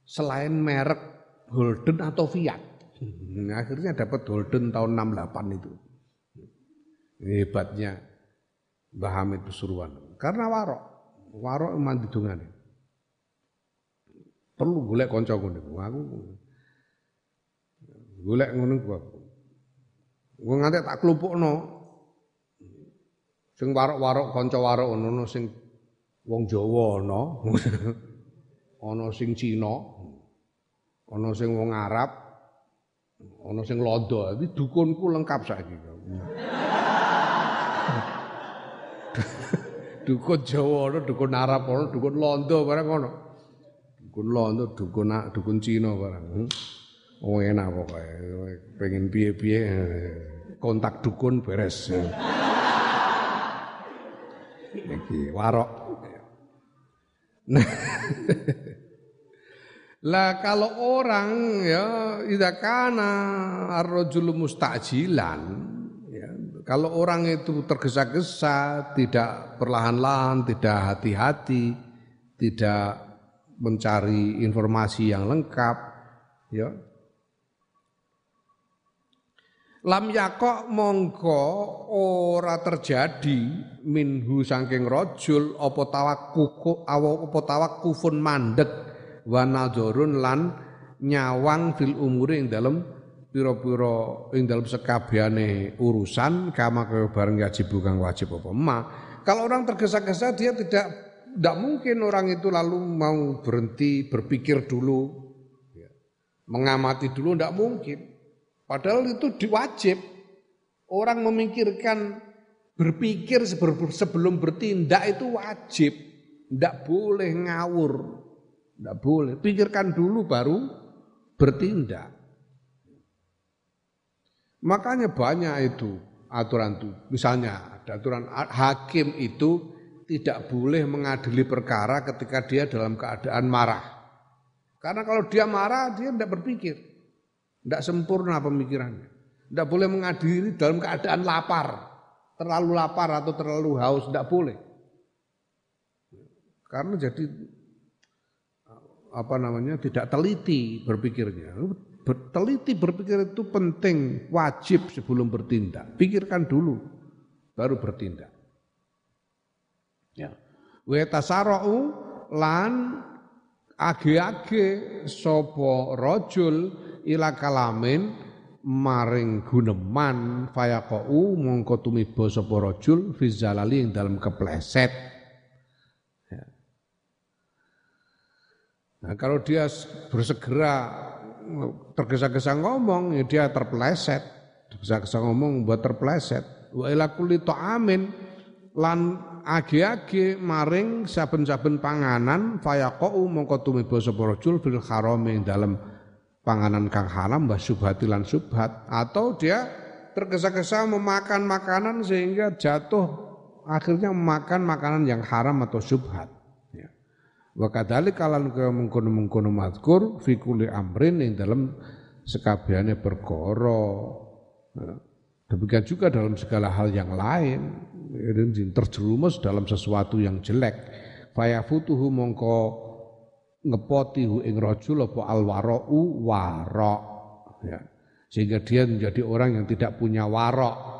S1: selain merek Holden atau Fiat. Nah, akhirnya dapat Holden tahun 68 itu. Hebatnya Mbah Hamid Pesuruan. Karena warok. Warok emang didungane. Perlu kanca ngene. Aku golek ngono kuwi. Wong nganti tak klumpukno. Sing warok-warok kanca warok ngono sing wong Jawa ana. ana sing Cina. Ana sing wong Arab. Ana sing Londo. Iki dukunku lengkap saiki. dukun Jawa ana, dukun Arab ana, dukun Londo barang ana. Dukun Londo, dukun dukun Cina barang. Hmm? Oh enak pokoknya, pengen piye-piye kontak dukun beres. Iki warok. Nah, lah kalau orang ya tidak kana arrojul mustajilan ya, kalau orang itu tergesa-gesa, tidak perlahan-lahan, tidak hati-hati, tidak mencari informasi yang lengkap, ya lam yakok mongko ora terjadi minhu saking rajul apa tawakkuku apa tawakkufun mandek wa nadharun lan nyawang fil umuri ing dalem pira-pira ing dalem sekabehane urusan kama kaya bareng wajib kang wajib apa ma. Kalau orang tergesa-gesa dia tidak tidak mungkin orang itu lalu mau berhenti berpikir dulu. Ya. mengamati dulu tidak mungkin Padahal itu diwajib. Orang memikirkan berpikir sebelum bertindak itu wajib. Tidak boleh ngawur. Tidak boleh. Pikirkan dulu baru bertindak. Makanya banyak itu aturan itu. Misalnya ada aturan hakim itu tidak boleh mengadili perkara ketika dia dalam keadaan marah. Karena kalau dia marah dia tidak berpikir. Tidak sempurna pemikirannya. Tidak boleh mengadili dalam keadaan lapar. Terlalu lapar atau terlalu haus. Tidak boleh. Karena jadi apa namanya tidak teliti berpikirnya. Teliti berpikir itu penting, wajib sebelum bertindak. Pikirkan dulu, baru bertindak. Ya. Wetasarau lan age-age sopo rojul ila kalamin maring guneman fayaqau mongko tumiba sapa rajul fi zalali ing dalem kepleset. Ya. Nah, kalau dia bersegera tergesa-gesa ngomong ya dia terpleset. Tergesa-gesa ngomong buat terpleset. Wa ila kulli ta'amin lan age-age maring saben-saben panganan fayaqau mongko tumiba sapa rajul fil harame dalam panganan kang haram wa subhati lan subhat atau dia tergesa-gesa memakan makanan sehingga jatuh akhirnya memakan makanan yang haram atau subhat ya. Wa kadzalik kalan ke mengkono-mengkono mazkur fi kulli amrin yang dalam sekabehane perkara. Ya. Demikian juga dalam segala hal yang lain, terjerumus dalam sesuatu yang jelek. Fayafutuhu mongko ngepoti hu ing rajul apa alwarau warok. Ya. Sehingga dia menjadi orang yang tidak punya warok.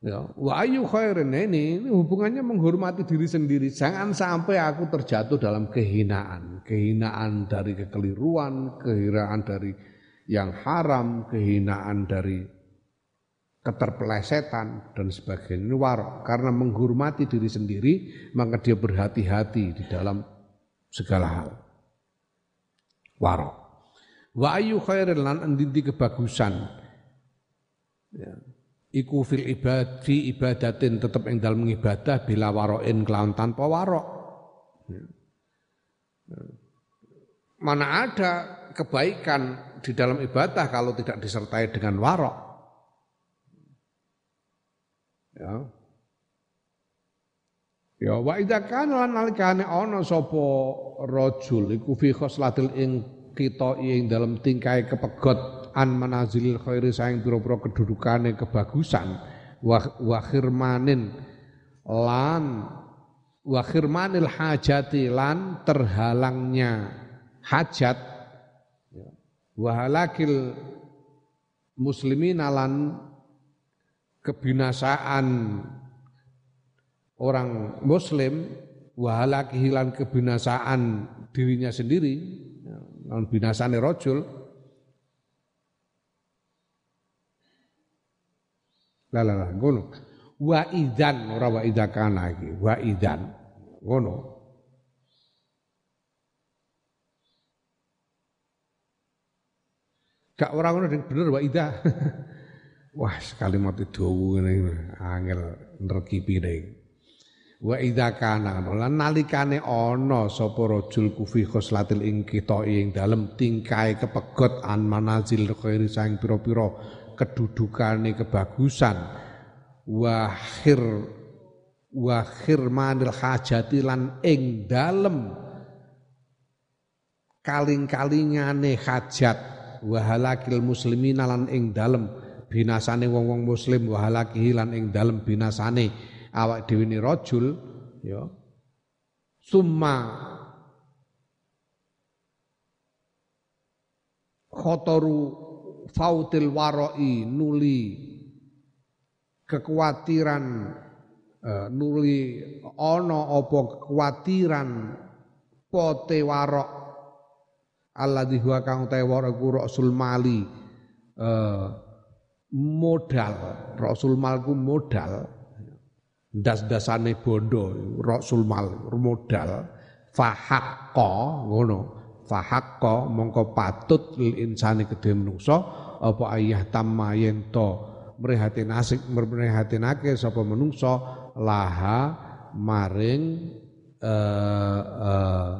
S1: Ya, wa ayu khairin ini, ini hubungannya menghormati diri sendiri. Jangan sampai aku terjatuh dalam kehinaan, kehinaan dari kekeliruan, kehinaan dari yang haram, kehinaan dari keterpelesetan dan sebagainya warok karena menghormati diri sendiri maka dia berhati-hati di dalam segala hal warok wa ayu khairin lan andinti kebagusan ya. iku fil ibad fi ibadatin tetap ing dalam ibadah bila waroin kelawan tanpa warok ya. Ya. mana ada kebaikan di dalam ibadah kalau tidak disertai dengan warok Ya. Ya wa idza kana lan nalikane ana sapa rajul iku fi khoslatil ing kita ing dalam tingkai kepegot an manazilil khairi saing pira-pira kedudukane kebagusan wa khirmanin lan wa khirmanil hajati lan terhalangnya hajat ya. wa halakil muslimin lan kebinasaan orang muslim wahala kehilangan kebinasaan dirinya sendiri non binasane rojul lah ngono. Wa idan ora wa idakan lagi wa idan ngono. Gak orang ngono bener wa idah Wah, sekali mati dawu ngene angel nrekipi ning. Wa idza kana lan nalikane ana sapa rajul kufi khoslatil ing kita ing dalem tingkae kepegot an manazil khairi sang pira-pira kedudukane kebagusan. Wahir wahir manil hajati lan ing dalem kaling-kalingane hajat. Wahalakil muslimina lan ing dalem binasane wong-wong muslim wa lan ing dalem binasane awak dhewe ni rajul ya. Summa khotoru fautil waroi nuli kekhawatiran uh, nuli ana apa kekhawatiran pote warok. Alladzi huwa kang te warok rasul mali uh, modal. Rasul malku modal das-dasane bondo Rasul mal modal. Fahakko ngono. Fahakko mongko patut lil insani kedhe menungso apa ayah tamma yen to mrehatinasik mrehatinake sapa menungso laha maring uh, uh,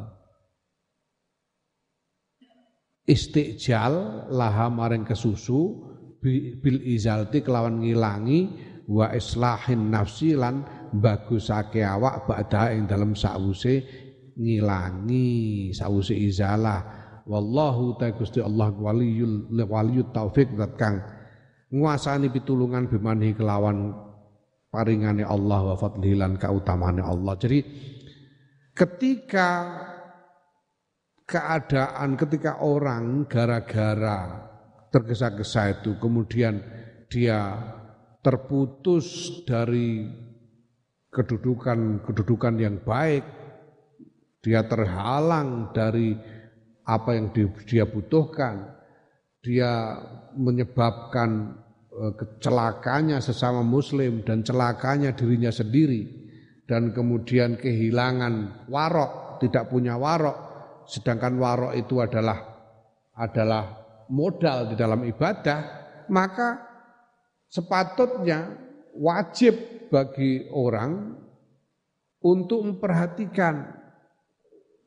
S1: istijal laha maring kesusu bil izalti kelawan ngilangi wa islahin nafsi lan bagusake awak ba'da ing dalam sawuse ngilangi sawuse izalah. Wallahu ta Gusti Allah waliyul waliyut taufik zat kang nguasani pitulungan bimani kelawan paringane Allah wa fadlihi lan kautamane Allah. Jadi ketika keadaan ketika orang gara-gara tergesa-gesa itu kemudian dia terputus dari kedudukan-kedudukan yang baik. Dia terhalang dari apa yang dia butuhkan. Dia menyebabkan e, kecelakanya sesama muslim dan celakanya dirinya sendiri. Dan kemudian kehilangan warok tidak punya warok. Sedangkan warok itu adalah adalah modal di dalam ibadah, maka sepatutnya wajib bagi orang untuk memperhatikan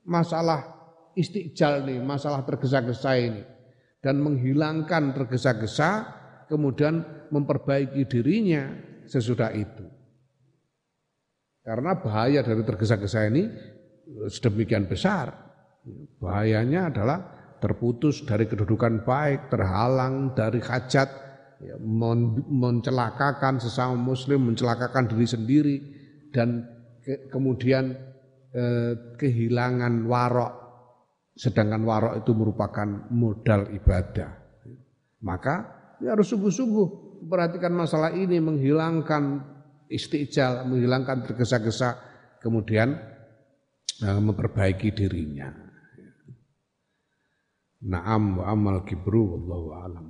S1: masalah istiqjal nih, masalah tergesa-gesa ini dan menghilangkan tergesa-gesa kemudian memperbaiki dirinya sesudah itu. Karena bahaya dari tergesa-gesa ini sedemikian besar. Bahayanya adalah terputus dari kedudukan baik, terhalang dari hajat, ya, mencelakakan sesama muslim, mencelakakan diri sendiri, dan ke, kemudian eh, kehilangan warok, sedangkan warok itu merupakan modal ibadah. Maka ya harus sungguh-sungguh perhatikan masalah ini, menghilangkan istiqjal, menghilangkan tergesa-gesa, kemudian uh, memperbaiki dirinya. Naam wa amal kibru wallahu alam.